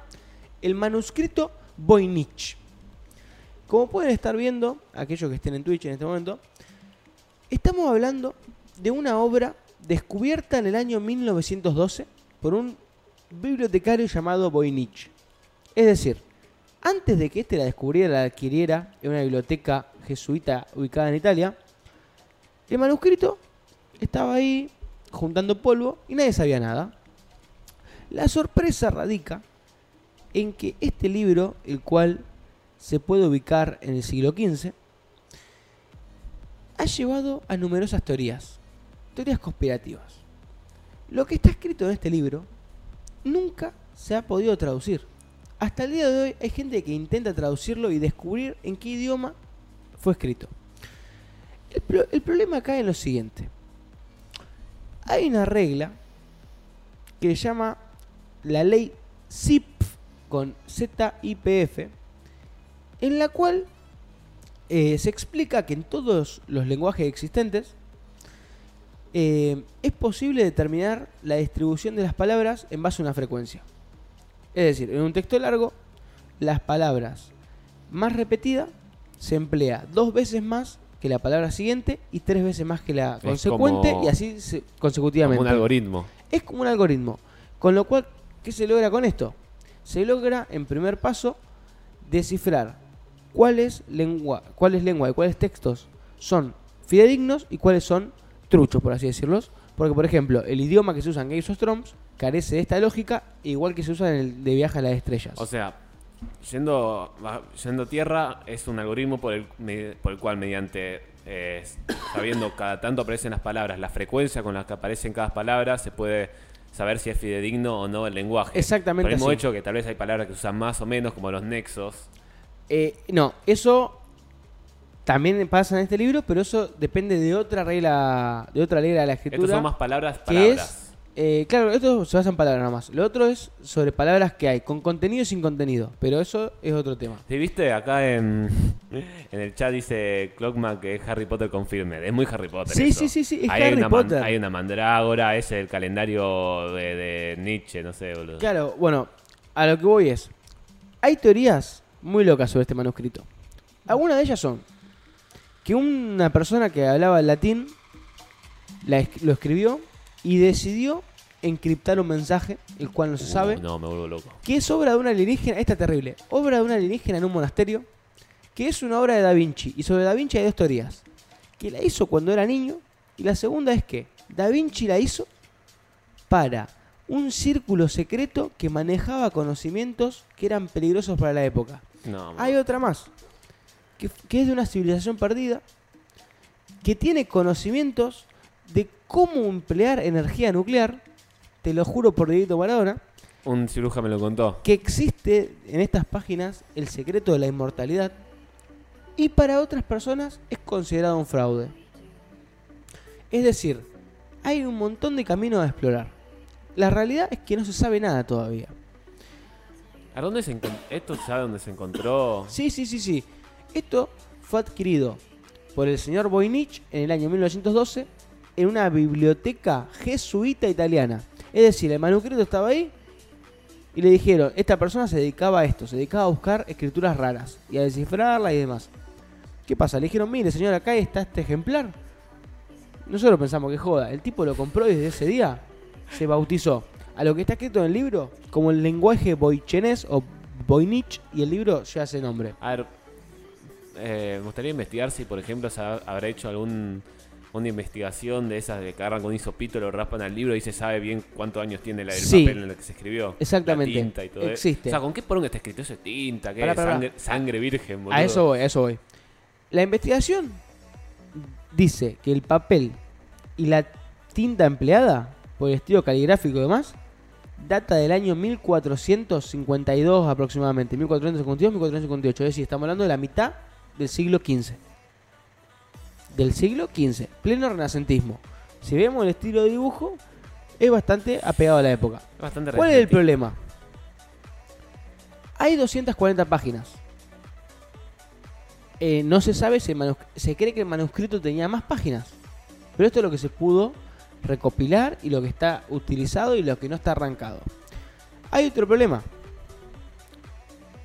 el manuscrito Voynich. Como pueden estar viendo, aquellos que estén en Twitch en este momento, estamos hablando de una obra descubierta en el año 1912 por un bibliotecario llamado Voynich. Es decir, antes de que este la descubriera, la adquiriera en una biblioteca jesuita ubicada en Italia, el manuscrito estaba ahí juntando polvo y nadie sabía nada. La sorpresa radica en que este libro, el cual se puede ubicar en el siglo XV, ha llevado a numerosas teorías, teorías conspirativas. Lo que está escrito en este libro nunca se ha podido traducir. Hasta el día de hoy hay gente que intenta traducirlo y descubrir en qué idioma fue escrito. El, pro- el problema acá es lo siguiente. Hay una regla que se llama la ley ZIPF con ZIPF, en la cual eh, se explica que en todos los lenguajes existentes eh, es posible determinar la distribución de las palabras en base a una frecuencia. Es decir, en un texto largo, las palabras más repetidas se emplea dos veces más que la palabra siguiente y tres veces más que la Es consecuente como- y así se- Como consecutivamente. un algoritmo. Es como un algoritmo. Con lo cual, ¿qué se logra con esto? Se logra, en primer paso, descifrar cuáles lengua, cuáles lengua y cuáles textos son fidedignos y cuáles son truchos, por así decirlos. Porque, por ejemplo, el idioma que se usa en Game of Thrones carece de esta lógica, igual que se usa en el de viaje a las estrellas. O sea, yendo, yendo tierra es un algoritmo por el, por el cual mediante, eh, sabiendo cada tanto aparecen las palabras, la frecuencia con la que aparecen cada palabra, se puede saber si es fidedigno o no el lenguaje. Exactamente Por el mismo así. hecho que tal vez hay palabras que se usan más o menos, como los nexos. Eh, no, eso también pasa en este libro, pero eso depende de otra regla, de otra regla de la escritura. Estos son más palabras, que palabras. es, eh, claro, esto se basa en palabras nada más. Lo otro es sobre palabras que hay, con contenido y sin contenido, pero eso es otro tema. ¿Sí, viste? Acá en, en el chat dice Clockman que es Harry Potter Confirmed. Es muy Harry Potter. Sí, eso. sí, sí, sí, es Ahí hay Harry una man- Potter. hay una mandrágora, es el calendario de, de Nietzsche, no sé, boludo. Claro, bueno, a lo que voy es, hay teorías muy locas sobre este manuscrito. Algunas de ellas son que una persona que hablaba latín la es- lo escribió y decidió encriptar un mensaje, el cual no se sabe, Uh, no, me vuelvo loco. que es obra de un alienígena, esta es terrible, obra de un alienígena en un monasterio, que es una obra de Da Vinci. Y sobre Da Vinci hay dos teorías, que la hizo cuando era niño, y la segunda es que Da Vinci la hizo para un círculo secreto que manejaba conocimientos que eran peligrosos para la época. No, Hay otra más, que, que es de una civilización perdida, que tiene conocimientos de cómo emplear energía nuclear, te lo juro por Dieguito Maradona, un ciruja me lo contó. que existe en estas páginas el secreto de la inmortalidad y para otras personas es considerado un fraude. Es decir, hay un montón de caminos a explorar. La realidad es que no se sabe nada todavía. ¿A dónde se ¿Esto sabe dónde se encontró? Sí, sí, sí, sí. Esto fue adquirido por el señor Voynich en el año 1912 en una biblioteca jesuita italiana. Es decir, el manuscrito estaba ahí y le dijeron, esta persona se dedicaba a esto, se dedicaba a buscar escrituras raras y a descifrarlas y demás. ¿Qué pasa? Le dijeron, mire señor, acá está este ejemplar. Nosotros pensamos que joda, el tipo lo compró y desde ese día se bautizó a lo que está escrito en el libro como el lenguaje boichenés o Voynich y el libro ya ese nombre. A ver, eh, me gustaría investigar si, por ejemplo, se ha- habrá hecho algún una investigación de esas de que agarran con un hisopito, lo raspan al libro y se sabe bien cuántos años tiene la, el Sí. papel en el que se escribió. Exactamente. La tinta y todo. Existe. O sea, ¿con qué poronga está escrito eso tinta? ¿Qué Pará, es? pará, Sangre, sangre virgen, boludo. A eso voy, a eso voy. La investigación dice que el papel y la tinta empleada por el estilo caligráfico y demás data del año 1452 aproximadamente, 1452, 1458, es decir, estamos hablando de la mitad del siglo XV. Del siglo XV, pleno renacentismo. Si vemos el estilo de dibujo, es bastante apegado a la época. Bastante ¿Cuál es el problema? Hay 240 páginas. Eh, no se sabe si se cree que el manuscrito tenía más páginas. Pero esto es lo que se pudo recopilar y lo que está utilizado y lo que no está arrancado. Hay otro problema.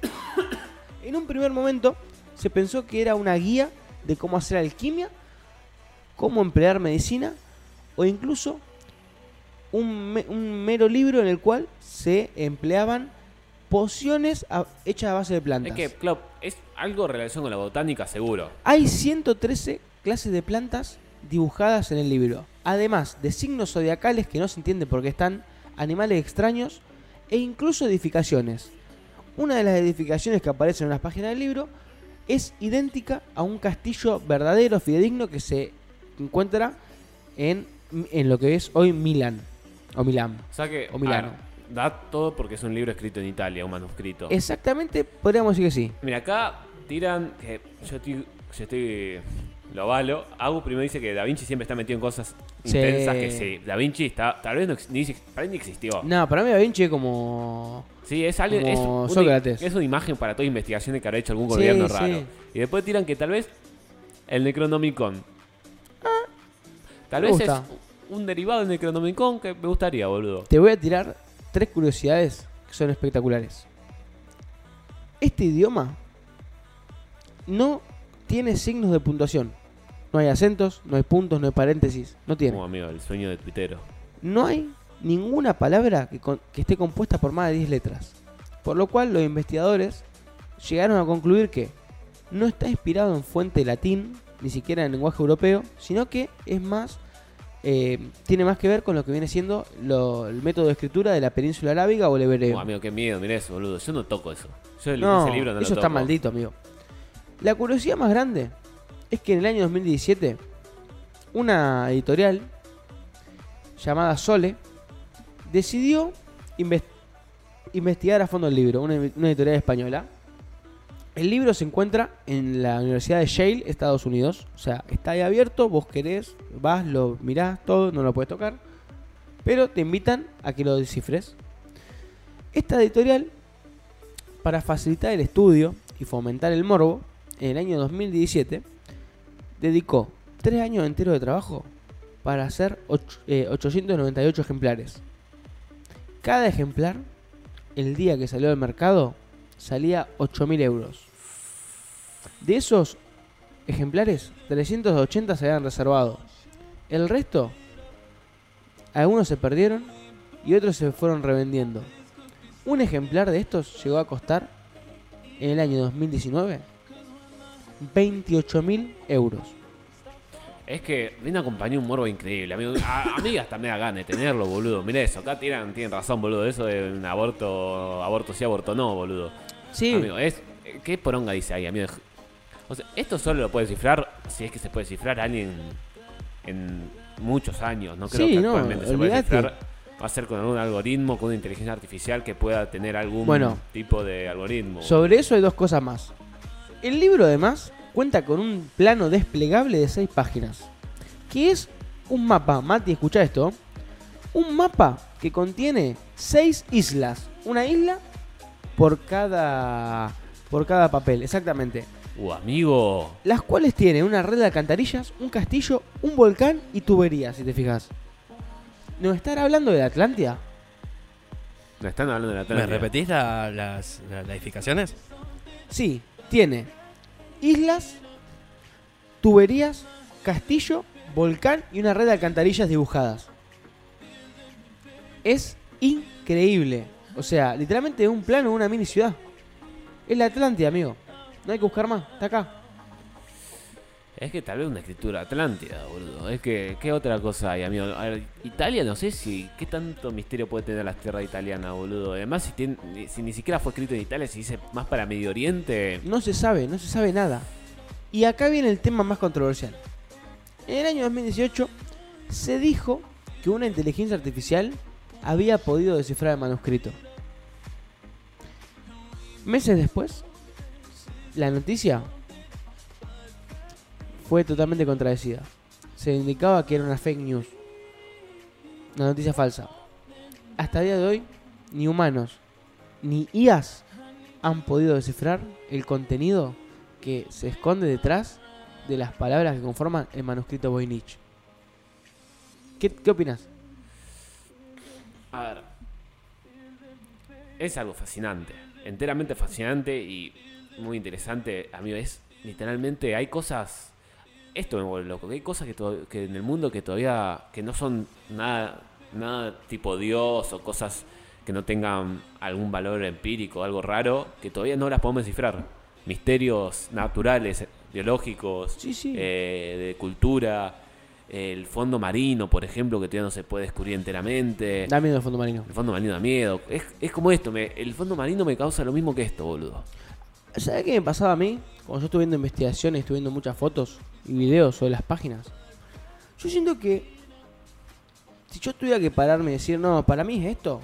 en un primer momento se pensó que era una guía de cómo hacer alquimia, cómo emplear medicina o incluso un, me- un mero libro en el cual se empleaban pociones a- hechas a base de plantas. Es que, claro, es algo relación con la botánica, seguro. Hay 113 clases de plantas dibujadas en el libro, además de signos zodiacales que no se entiende por qué están, animales extraños e incluso edificaciones. Una de las edificaciones que aparecen en las páginas del libro es idéntica a un castillo verdadero, fidedigno, que se encuentra en, en lo que es hoy Milán. O Milán. O sea que, O Milano. a ver, da todo porque es un libro escrito en Italia, un manuscrito. Exactamente, podríamos decir que sí. Mira, acá tiran que yo estoy, yo estoy lo valo. Agu primero dice que Da Vinci siempre está metido en cosas Sí. intensas que sí. Da Vinci está, tal vez no, ni, para mí ni existió. No, para mí Da Vinci es como... Sí, es alguien, es, una, Sócrates. es una imagen para toda investigación que habrá hecho algún gobierno sí. raro. Y después tiran que tal vez el Necronomicon. Tal me vez gusta. es un derivado del Necronomicon que me gustaría, boludo. Te voy a tirar tres curiosidades que son espectaculares. Este idioma no tiene signos de puntuación. No hay acentos, no hay puntos, no hay paréntesis. No tiene. Como amigo, el sueño de tuitero. No hay ninguna palabra que, con- que esté compuesta por más de 10 letras. Por lo cual los investigadores llegaron a concluir que no está inspirado en fuente latín, ni siquiera en lenguaje europeo, sino que es más eh, tiene más que ver con lo que viene siendo lo- el método de escritura de la península arábiga o el hebreo. Oh, amigo, qué miedo, mirá eso, boludo. Yo no toco eso. Yo No, ese libro no lo eso está toco. maldito, amigo. La curiosidad más grande es que en el año 2017, una editorial llamada Sole decidió inves- investigar a fondo el libro, una, una editorial española. El libro se encuentra en la Universidad de Yale, Estados Unidos. O sea, está ahí abierto, vos querés, vas, lo mirás, todo, no lo puedes tocar. Pero te invitan a que lo descifres. Esta editorial para facilitar el estudio y fomentar el morbo, en el año 2017 dedicó tres años enteros de trabajo para hacer och- eh, 898 ejemplares. Cada ejemplar, el día que salió al mercado, salía 8.000 euros. De esos ejemplares, 380 se habían reservado. El resto, algunos se perdieron y otros se fueron revendiendo. Un ejemplar de estos llegó a costar en el año 2019 28.000 euros. Es que viene acompañado un morbo increíble, amigo. A, a mí hasta me da ganas de tenerlo, boludo. Mirá eso, acá tienen, tienen razón, boludo. Eso de un aborto, aborto sí, aborto no, boludo. Sí, Amigo, es. ¿Qué poronga dice ahí, amigo? O sea, esto solo lo puede cifrar si es que se puede cifrar alguien en muchos años. No creo Sí, que no, actualmente se olvídate. cifrar. Va a ser con algún algoritmo, con una inteligencia artificial que pueda tener algún Bueno. tipo de algoritmo. sobre eso hay dos cosas más. El libro además cuenta con un plano desplegable de 6 páginas, que es un mapa, Mati, escucha esto, un mapa que contiene 6 islas, una isla por cada por cada papel, exactamente. Uh, amigo. Las cuales tiene una red de alcantarillas, un castillo, un volcán y tuberías, si te fijas. ¿Nos están hablando de la Atlántida? Me están hablando de la ¿Me Atlántida. repetís la- las, la- las edificaciones? Sí, tiene islas, tuberías, castillo, volcán y una red de alcantarillas dibujadas. Es increíble. O sea, literalmente un plano de una mini ciudad. Es la Atlántida, amigo. No hay que buscar más. Está acá. Es que tal vez una escritura atlántida, boludo. Es que, ¿qué otra cosa hay, amigo? A ver, Italia, no sé si. ¿Qué tanto misterio puede tener las tierras italianas, boludo? Además, si, si ni siquiera fue escrito en Italia, si dice más para Medio Oriente. No se sabe, no se sabe nada. Y acá viene el tema más controversial. En el año 2018 se dijo que una inteligencia artificial había podido descifrar el manuscrito. Meses después, la noticia fue totalmente contradecida. Se indicaba que era una fake news. Una noticia falsa. Hasta el día de hoy, ni humanos ni IAS han podido descifrar el contenido que se esconde detrás de las palabras que conforman el manuscrito Voynich. ¿Qué, qué opinas? A ver. Es algo fascinante. Enteramente fascinante y muy interesante, amigo. Es literalmente. Hay cosas. Esto me vuelve loco. Que hay cosas que, to- que en el mundo que todavía. que no son nada. nada tipo Dios o cosas que no tengan algún valor empírico, algo raro, que todavía no las podemos descifrar. Misterios naturales, biológicos, Sí, sí. eh, de cultura, el fondo marino, por ejemplo, que todavía no se puede descubrir enteramente. Da miedo el fondo marino. El fondo marino da miedo. Es, es como esto, me- el fondo marino me causa lo mismo que esto, boludo. ¿Sabes qué me pasaba a mí? Cuando yo estuve viendo investigaciones, estuve viendo muchas fotos y videos sobre las páginas. Yo siento que si yo tuviera que pararme y decir, no, para mí es esto,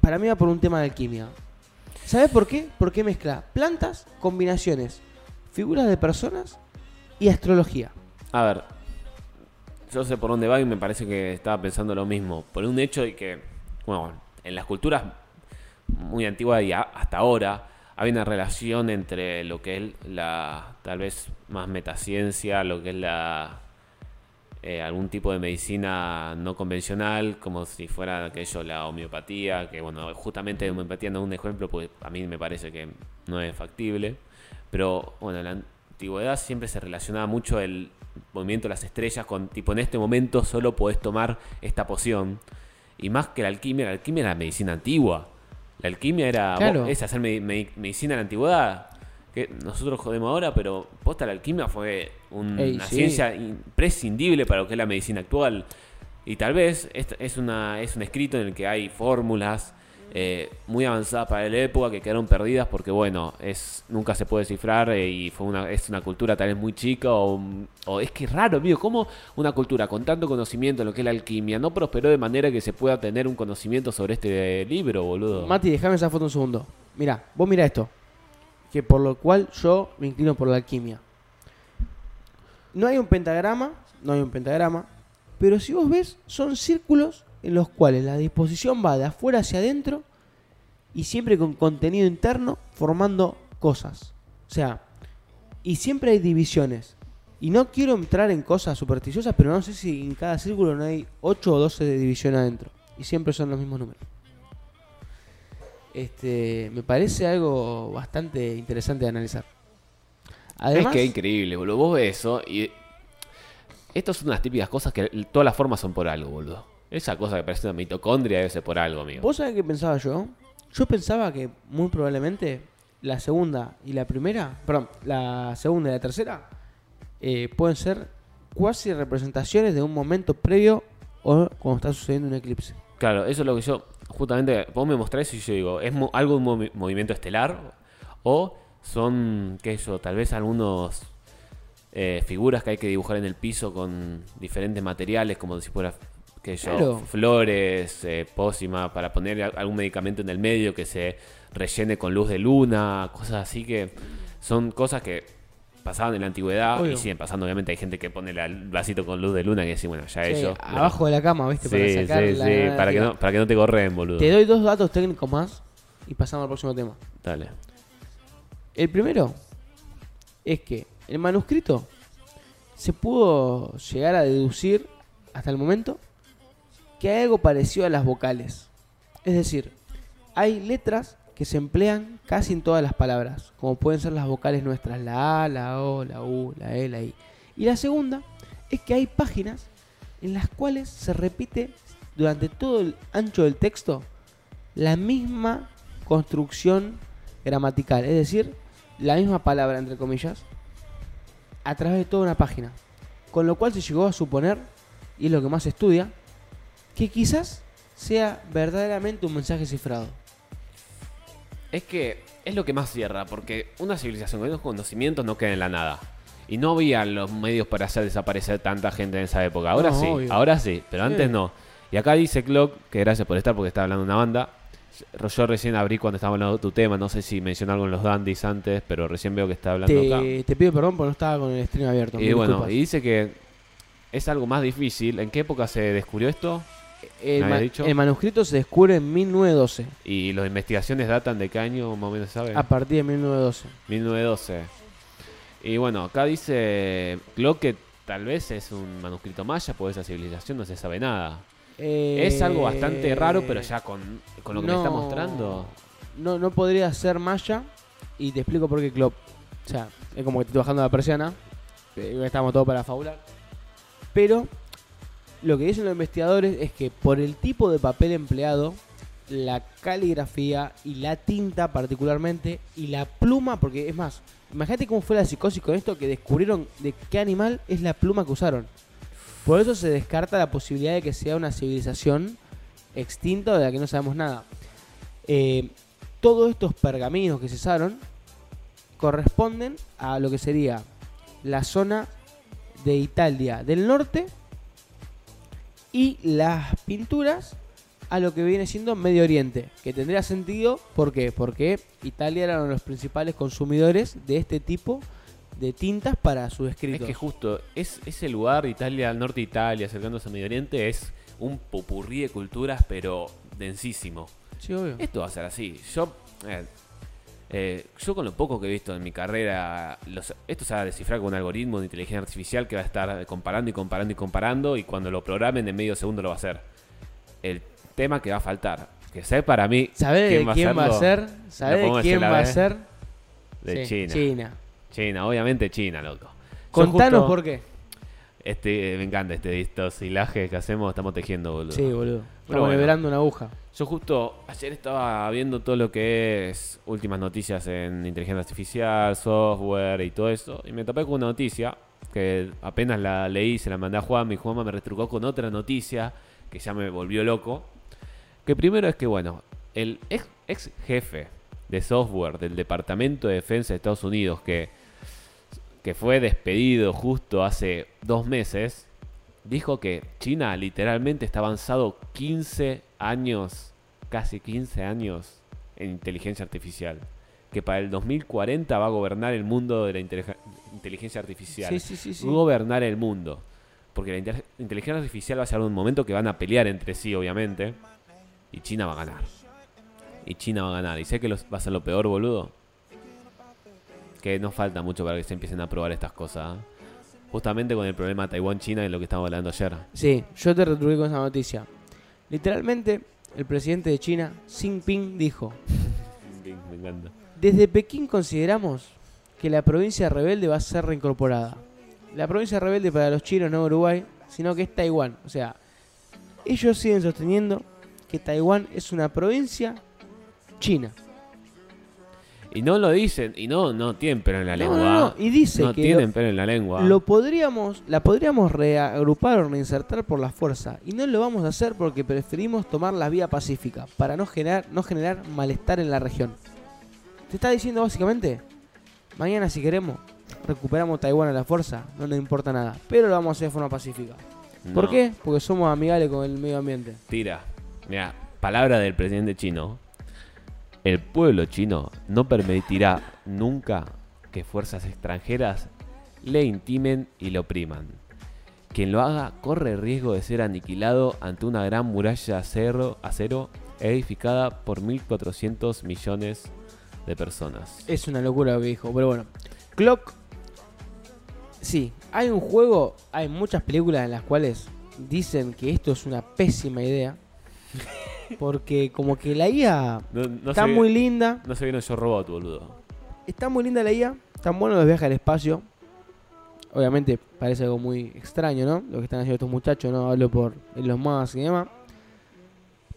para mí va por un tema de alquimia. ¿Sabes por qué? Porque mezcla plantas, combinaciones, figuras de personas y astrología. A ver, yo sé por dónde va y me parece que estaba pensando lo mismo. Por un hecho de que, bueno, en las culturas muy antiguas y a- hasta ahora, hay una relación entre lo que es la, tal vez más metaciencia, lo que es la, eh, algún tipo de medicina no convencional, como si fuera aquello, la homeopatía, que bueno, justamente homeopatía no es un ejemplo, porque a mí me parece que no es factible, pero bueno, en la antigüedad siempre se relacionaba mucho el movimiento de las estrellas con, tipo, en este momento solo podés tomar esta poción, y más que la alquimia, la alquimia era medicina antigua. La alquimia era Claro. es hacer medi- medicina en la antigüedad. que nosotros jodemos ahora, pero posta la alquimia fue un- Ey, una sí. ciencia imprescindible para lo que es la medicina actual. Y tal vez es, es, una, es un escrito en el que hay fórmulas eh, muy avanzadas para la época que quedaron perdidas porque, bueno, es nunca se puede descifrar eh, y fue una, es una cultura tal vez muy chica o, es que raro, amigo, ¿cómo una cultura con tanto conocimiento en lo que es la alquimia no prosperó de manera que se pueda tener un conocimiento sobre este libro, boludo? Mati, déjame esa foto un segundo. Mira, vos mira esto. Que por lo cual yo me inclino por la alquimia. No hay un pentagrama, no hay un pentagrama, pero si vos ves, son círculos en los cuales la disposición va de afuera hacia adentro y siempre con contenido interno formando cosas. O sea, y siempre hay divisiones. Y no quiero entrar en cosas supersticiosas, pero no sé si en cada círculo no hay 8 o 12 de división adentro. Y siempre son los mismos números. Este, me parece algo bastante interesante de analizar. Además, es que es increíble, boludo. Vos ves eso y. Estas son unas típicas cosas que todas las formas son por algo, boludo. Esa cosa que parece una mitocondria debe ser por algo, amigo. ¿Vos sabés qué pensaba yo? Yo pensaba que muy probablemente la segunda y la primera, perdón, la segunda y la tercera eh, pueden ser cuasi representaciones de un momento previo o cuando está sucediendo un eclipse. Claro, eso es lo que yo. Justamente, vos me mostrás y yo digo, ¿es mo- algo de un movi- movimiento estelar? ¿O son, qué sé yo, tal vez algunos eh, figuras que hay que dibujar en el piso con diferentes materiales, como si fuera, sé yo, Claro. flores, eh, pócima, para poner algún medicamento en el medio que se rellene con luz de luna, cosas así que son cosas que pasaban en la antigüedad Obvio. y siguen pasando. Obviamente hay gente que pone la- el vasito con luz de luna y dice, bueno, ya Sí, ellos. abajo de la cama, ¿viste? Sí, para sí, la para que, no, para que no te corren, boludo. Te doy dos datos técnicos más y pasamos al próximo tema. Dale. El primero es que el manuscrito se pudo llegar a deducir hasta el momento que hay algo parecido a las vocales. Es decir, hay letras que se emplean casi en todas las palabras, como pueden ser las vocales nuestras, la A, la O, la U, la E, la I. Y la segunda es que hay páginas en las cuales se repite durante todo el ancho del texto la misma construcción gramatical, es decir, la misma palabra, entre comillas, a través de toda una página. Con lo cual se llegó a suponer, y es lo que más se estudia, que quizás sea verdaderamente un mensaje cifrado. Es que es lo que más cierra, porque una civilización con esos conocimientos no queda en la nada. Y no había los medios para hacer desaparecer tanta gente en esa época. Ahora No, sí, obvio. ahora sí, pero antes Sí. no. Y acá dice Clock, que gracias por estar porque está hablando de una banda. Yo recién abrí cuando estaba hablando de tu tema, no sé si mencionó algo en los dandies antes, pero recién veo que está hablando acá. Te, te pido perdón porque no estaba con el stream abierto. Y bueno, disculpas. y dice que es algo más difícil. ¿En qué época se descubrió esto? El, ¿me ma- habías dicho? el manuscrito se descubre en 1912, Y las investigaciones datan de qué año, más o menos, ¿sabe? a partir de 1912. 1912. Y bueno, acá dice Clock que tal vez es un manuscrito maya, porque esa civilización no se sabe nada. Es algo bastante raro, pero ya con, con lo que me está no- mostrando. No, no podría ser maya, y te explico por qué Klopp. O sea, es como que estoy bajando la persiana, eh, estamos todos para fabular. Pero lo que dicen los investigadores es que por el tipo de papel empleado, la caligrafía y la tinta particularmente, y la pluma, porque es más, imagínate cómo fue la psicosis con esto, que descubrieron de qué animal es la pluma que usaron. Por eso se descarta la posibilidad de que sea una civilización extinta o de la que no sabemos nada. Eh, todos estos pergaminos que cesaron corresponden a lo que sería la zona de Italia del norte y las pinturas a lo que viene siendo Medio Oriente, que tendría sentido, ¿por qué? Porque Italia era uno de los principales consumidores de este tipo de tintas para sus Es escritos. que justo es, ese lugar, Italia, al norte de Italia, acercándose a Medio Oriente, es un popurrí de culturas, pero densísimo. Sí, obvio. Esto va a ser así. Yo, eh, eh, yo con lo poco que he visto en mi carrera, los- esto se va a descifrar con un algoritmo de inteligencia artificial que va a estar comparando y comparando y comparando y cuando lo programen en medio segundo lo va a hacer. El tema que va a faltar, que sé para mí ¿Sabés de quién va a ser? ¿Sabés de quién va a ser? de Sí, China. China. China, obviamente China, loco. Contanos justo, por qué. Este, me encanta este estos hilajes que hacemos, estamos tejiendo, boludo. Sí, boludo. Pero Estamos bueno. una aguja. Yo justo ayer estaba viendo todo lo que es últimas noticias en inteligencia artificial, software y todo eso, y me topé con una noticia que apenas la leí, se la mandé a Juan, mi Juanma me retrucó con otra noticia que ya me volvió loco. Que primero es que, bueno, el ex, ex jefe de software del Departamento de Defensa de Estados Unidos, que, que fue despedido justo hace dos meses, dijo que China literalmente está avanzado 15 años, casi 15 años en inteligencia artificial. Que para el 2040 va a gobernar el mundo de la inteligen- inteligencia artificial. Sí, sí, sí, sí. Gobernar el mundo. Porque la inteligencia artificial va a ser un momento que van a pelear entre sí, obviamente. Y China va a ganar. Y China va a ganar. Y sé que los- va a ser lo peor, boludo. Que no falta mucho para que se empiecen a probar estas cosas. Justamente con el problema Taiwán-China de lo que estábamos hablando ayer. Sí, yo te retruqué con esa noticia. Literalmente, el presidente de China, Xi Jinping, dijo: Me encanta. Desde Pekín consideramos que la provincia rebelde va a ser reincorporada. La provincia rebelde para los chinos no Uruguay, sino que es Taiwán. O sea, ellos siguen sosteniendo que Taiwán es una provincia china. Y no lo dicen, y no, no tienen pelo en la No, lengua. no, no, Y dice No que tienen lo, pelo en la lengua. lo podríamos, la podríamos reagrupar o reinsertar por la fuerza. Y no lo vamos a hacer porque preferimos tomar la vía pacífica para no generar, no generar malestar en la región. Te está diciendo básicamente, mañana si queremos, recuperamos Taiwán a la fuerza, no nos importa nada. Pero lo vamos a hacer de forma pacífica. ¿Por qué? Porque somos amigables con el medio ambiente. Tira. Mira, palabra del presidente chino. El pueblo chino no permitirá nunca que fuerzas extranjeras le intimen y lo opriman. Quien lo haga corre riesgo de ser aniquilado ante una gran muralla de acero, acero edificada por 1.400 millones de personas. Es una locura dijo, pero bueno. Clock. Sí, hay un juego, hay muchas películas en las cuales dicen que esto es una pésima idea. Porque como que la IA No, no está muy linda, no se vieron yo robot, boludo. está muy linda la IA, están buenos los viajes al espacio. Obviamente parece algo muy extraño, ¿no? Lo que están haciendo estos muchachos, ¿no? Hablo por los más y demás.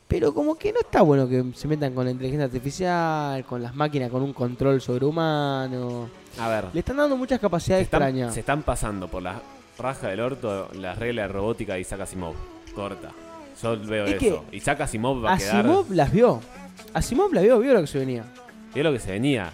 Pero como que no está bueno que se metan con la inteligencia artificial, con las máquinas, con un control sobrehumano. A ver. Le están dando muchas capacidades están- extrañas. se están pasando por la raja del orto las reglas de robótica de Isaac Asimov. Corta. Yo veo Es eso. Isaac Asimov va a quedar. Asimov las vio. Asimov la vio, vio lo que se venía. Es lo que se venía.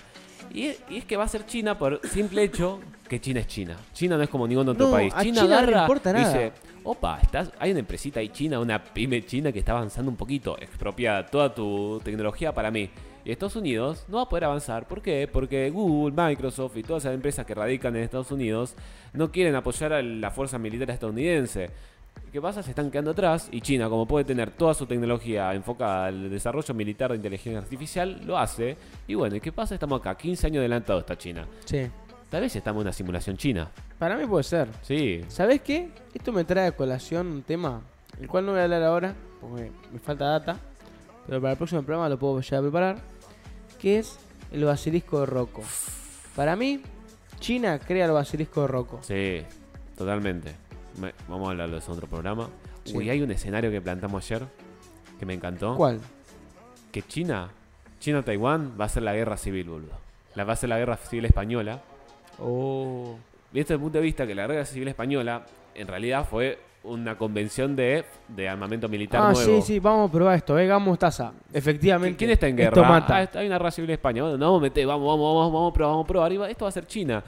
Y es, y es que va a ser China por simple hecho que China es China. China no es como ningún otro No, país. China, China no agarra importa nada. dice, opa, estás, hay una empresita ahí china, una pyme china que está avanzando un poquito. Expropia toda tu tecnología para mí. Y Estados Unidos no va a poder avanzar. ¿Por qué? Porque Google, Microsoft y todas esas empresas que radican en Estados Unidos no quieren apoyar a la fuerza militar estadounidense. ¿Qué pasa? Se están quedando atrás y China, como puede tener toda su tecnología enfocada al desarrollo militar de inteligencia artificial, lo hace. Y bueno, ¿y qué pasa? Estamos acá, 15 años adelantado está China. Sí. Tal vez estamos en una simulación china. Para mí puede ser. Sí. ¿Sabes qué? Esto me trae a colación un tema, el cual no voy a hablar ahora, porque me falta data, pero para el próximo programa lo puedo ya preparar, que es el basilisco de Rocco. Para mí, China crea el basilisco de Rocco. Sí, totalmente. Me- vamos a hablarlo de otro programa. Sí. Uy, hay un escenario que plantamos ayer que me encantó. ¿Cuál? Que China, China-Taiwán va a ser la guerra civil, boludo. La va a ser la guerra civil española. Oh. Desde el punto de vista que la guerra civil española en realidad fue una convención de, de armamento militar Ah, nuevo. sí, sí, vamos a probar esto, eh, Gamos Taza. Efectivamente. ¿Quién está en guerra? Esto mata. Ah, hay una guerra civil en España. Bueno, no vamos a meter, vamos, vamos, vamos, vamos a probar, vamos a probar. Y va- esto va a ser China.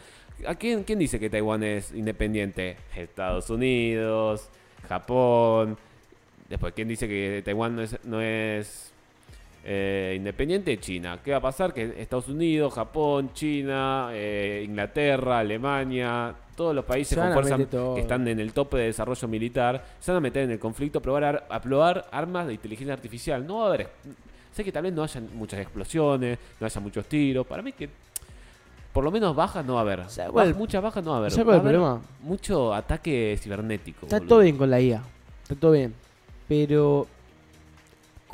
¿A quién, quién dice que Taiwán es independiente? Estados Unidos, Japón. Después, ¿quién dice que Taiwán no es, no es eh, independiente? China. ¿Qué va a pasar? Que Estados Unidos, Japón, China, eh, Inglaterra, Alemania, todos los países con fuerza que están en el tope de desarrollo militar se van a meter en el conflicto a probar, ar- a probar armas de inteligencia artificial. No va a haber. Sé que tal vez no haya muchas explosiones, no haya muchos tiros. Para mí que por lo menos bajas no va a haber. ¿Sabe cuál- Bajas- muchas bajas no va a haber. ¿sabe Va cuál a es el haber problema? Mucho ataque cibernético. Está boludo. todo bien con la IA. Está todo bien. Pero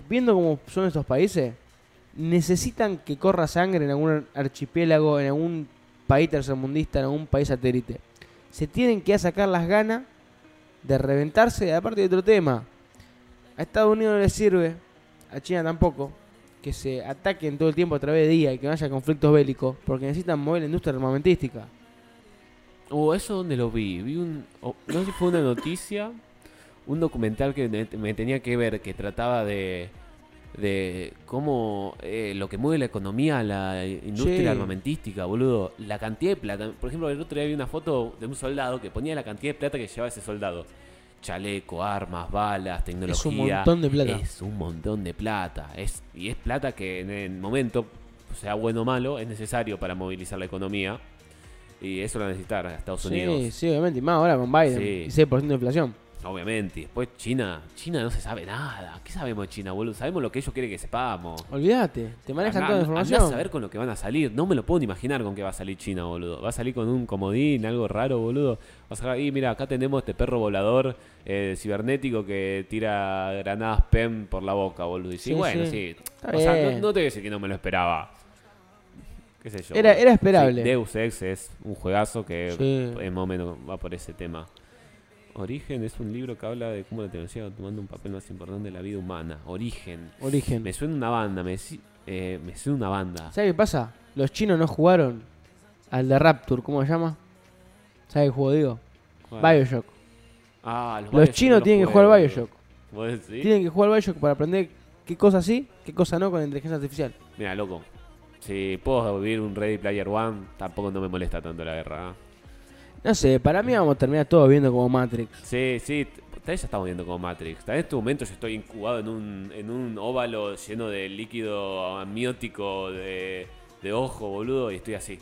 viendo cómo son estos países, necesitan que corra sangre en algún archipiélago, en algún país tercermundista, en algún país satélite. Se tienen que sacar las ganas de reventarse. Aparte de otro tema, a Estados Unidos no le sirve, a China tampoco, que se ataquen todo el tiempo a través de día y que no haya conflictos bélicos, porque necesitan mover la industria armamentística. Uh, ¿eso dónde lo vi? Vi un... oh, no sé si fue una noticia, un documental que me- me tenía que ver, que trataba de... De cómo eh, lo que mueve la economía, la industria Sí. armamentística, boludo. La cantidad de plata. Por ejemplo, el otro día vi una foto de un soldado que ponía la cantidad de plata que llevaba ese soldado. Chaleco, armas, balas, tecnología. Es un montón de plata. Es un montón de plata. Es, y es plata que en el momento, sea bueno o malo, es necesario para movilizar la economía. Y eso lo necesitar a Estados Sí, Unidos. sí, obviamente, y más ahora con Biden, Sí. y 6% de inflación. Obviamente. Y después China. China no se sabe nada. ¿Qué sabemos de China, boludo? Sabemos lo que ellos quieren que sepamos. Olvídate, te manejan toda la información. a saber con lo que van a salir. No me lo puedo ni imaginar con qué va a salir China, boludo. Va a salir con un comodín, algo raro, boludo. Va a sacar ahí, mira, acá tenemos este perro volador eh, cibernético que tira granadas PEM por la boca, boludo. Y sí, Sí, bueno, sí. o sea, no, te voy a decir que no me lo esperaba. ¿Qué sé yo? Era- era esperable. Sí, Deus Ex es un juegazo que en más o menos va por ese tema. Origen es un libro que habla de cómo la tecnología va tomando un papel más importante en la vida humana. Origen. Origen. Me suena una banda, me, eh, me suena una banda. ¿Sabes qué pasa? Los chinos no jugaron al de Rapture, ¿cómo se llama? ¿Sabes qué juego digo? ¿Cuál? Bioshock. Ah, Los Bioshock chinos no tienen que los jugar Bioshock. boludo. ¿Vos decís? Tienen que jugar Bioshock para aprender qué cosa sí, qué cosa no con la inteligencia artificial. Mira, loco. Si puedo vivir un Ready Player One, tampoco no me molesta tanto la guerra. ¿eh? No sé, para mí vamos a terminar todos viendo como Matrix. Sí, sí, tal vez ya estamos viendo como Matrix. Tal vez en este momento yo estoy incubado en un, en un óvalo lleno de líquido amniótico de, de ojo, boludo, y estoy así.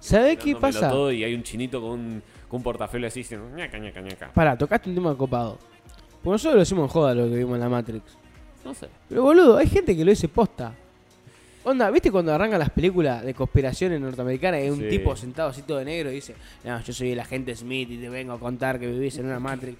¿Sabés qué pasa? Todo, y hay un chinito con un, con un portafolio así diciendo ñaca, ñaca, ñaca. Pará, tocaste un tema copado. Porque nosotros lo decimos en joda lo que vimos en la Matrix. No sé. Pero boludo, hay gente que lo dice posta. Onda, ¿viste cuando arrancan las películas de conspiraciones norteamericanas y hay un Sí. tipo sentado así todo de negro y dice, no, yo soy el agente Smith y te vengo a contar que vivís en una Matrix?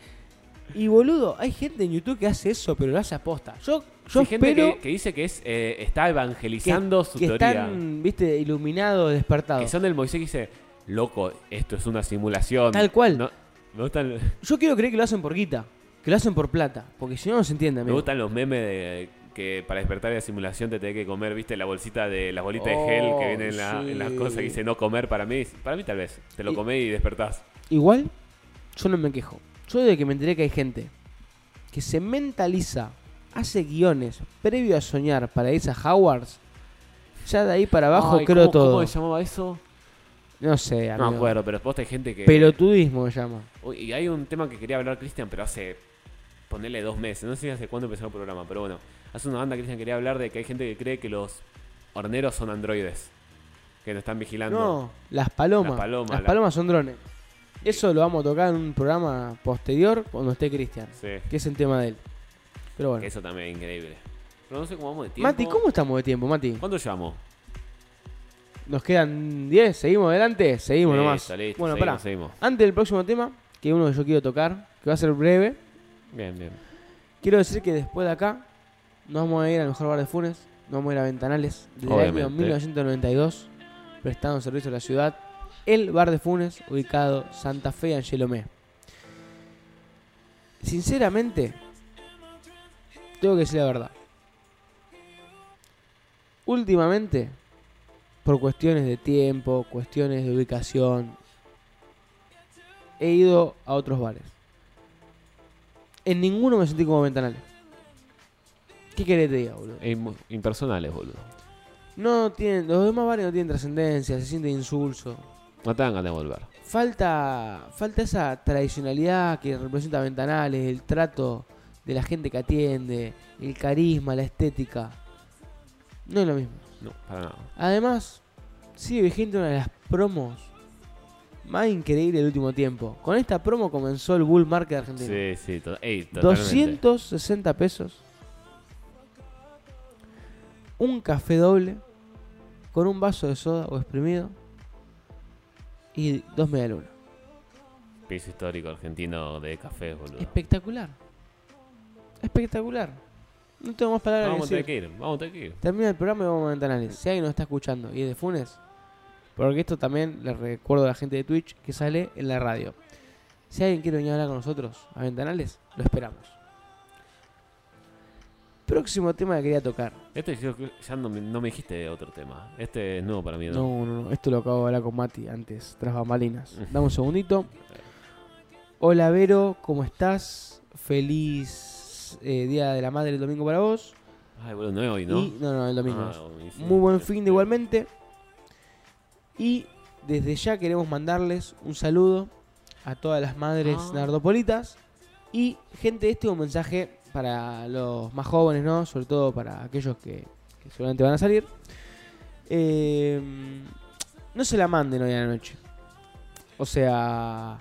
Y boludo, hay gente en YouTube que hace eso, pero lo hace aposta. Yo, yo Hay gente que, que dice que es eh, está evangelizando su que teoría. están, viste, iluminados, despertados. Que son del Moisés que dice, loco, esto es una simulación. Tal cual. No- me, gustan, Yo quiero creer que lo hacen por guita, que lo hacen por plata, porque si no, no se entiende, me amigo. gustan los memes de que para despertar de la simulación te tenés que comer, viste, la bolsita de las bolitas de Oh, gel que vienen en, la- sí. en las cosas que dice no comer. Para mí, para mí tal vez. Te lo comés y despertás. Igual, yo no me quejo. Yo desde que me enteré que hay gente que se mentaliza, hace guiones previo a soñar para irse a Howards, ya de ahí para abajo Ay, creo ¿cómo- todo. ¿Cómo se llamaba eso? No sé, No amigo. me acuerdo, pero después hay gente que... Pelotudismo se llama. Uy, Y hay un tema que quería hablar Cristian, pero hace ponerle dos meses. No sé hace cuándo empezó el programa, pero bueno. Hace una banda Cristian quería hablar de que hay gente que cree que los horneros son androides. Que nos están vigilando. No, las palomas. Las palomas, Las la- palomas son drones. Eso lo vamos a tocar en un programa posterior cuando esté Cristian, Sí. que es el tema de él. Pero bueno. Que eso también es increíble. Pero no sé cómo vamos de tiempo. Mati, ¿cómo estamos de tiempo, Mati? ¿Cuánto llevamos? Nos quedan 10, seguimos adelante, seguimos nomás. Listo, bueno, seguimos, pará. seguimos. Antes del próximo tema, que es uno que yo quiero tocar, que va a ser breve, Bien, bien. quiero decir que después de acá nos vamos a ir al mejor bar de Funes, nos vamos a ir a Ventanales, del año Obviamente. 1992, prestando servicio a la ciudad, el bar de Funes, ubicado Santa Fe Angelomé. Sinceramente, tengo que decir la verdad. Últimamente, por cuestiones de tiempo, cuestiones de ubicación, he ido a otros bares. En ninguno me sentí como ventanales. ¿Qué querés que te diga, boludo? Impersonales, boludo. No tienen, los demás bares no tienen trascendencia, se siente insulso. No te dan ganas de volver. Falta, falta esa tradicionalidad que representa Ventanales, el trato de la gente que atiende, el carisma, la estética. No es lo mismo. No, para nada. Además, sigue vigente una de las promos más increíbles del último tiempo. Con esta promo comenzó el bull market argentino. Sí, sí. to- ey, totalmente. 260 pesos. Un café doble con un vaso de soda o exprimido y dos medialunas. Piso histórico argentino de café, boludo. Espectacular. Espectacular. No tengo más palabras Vamos a tener que ir, vamos a tener que ir. Termina el programa y vamos a ventanales. Si alguien nos está escuchando y es de Funes, porque esto también le recuerdo a la gente de Twitch que sale en la radio. Si alguien quiere venir a hablar con nosotros a Ventanales, lo esperamos. Próximo tema que quería tocar. Este ya no me, no me dijiste otro tema. Este es nuevo para mí, ¿no? No, no, no. Esto lo acabo de hablar con Mati antes, tras bambalinas. Dame un segundito. Hola Vero, ¿cómo estás? Feliz eh, Día de la Madre el domingo para vos. Ay, boludo, no es hoy, ¿no? Y, no, no, el domingo. Ah, buenísimo. Muy buen fin de igualmente. Y desde ya queremos mandarles un saludo a todas las madres Ah. nardopolitas. Y gente, este es un mensaje para los más jóvenes, ¿no? Sobre todo para aquellos que, seguramente van a salir. Eh, no se la manden hoy a la noche. O sea,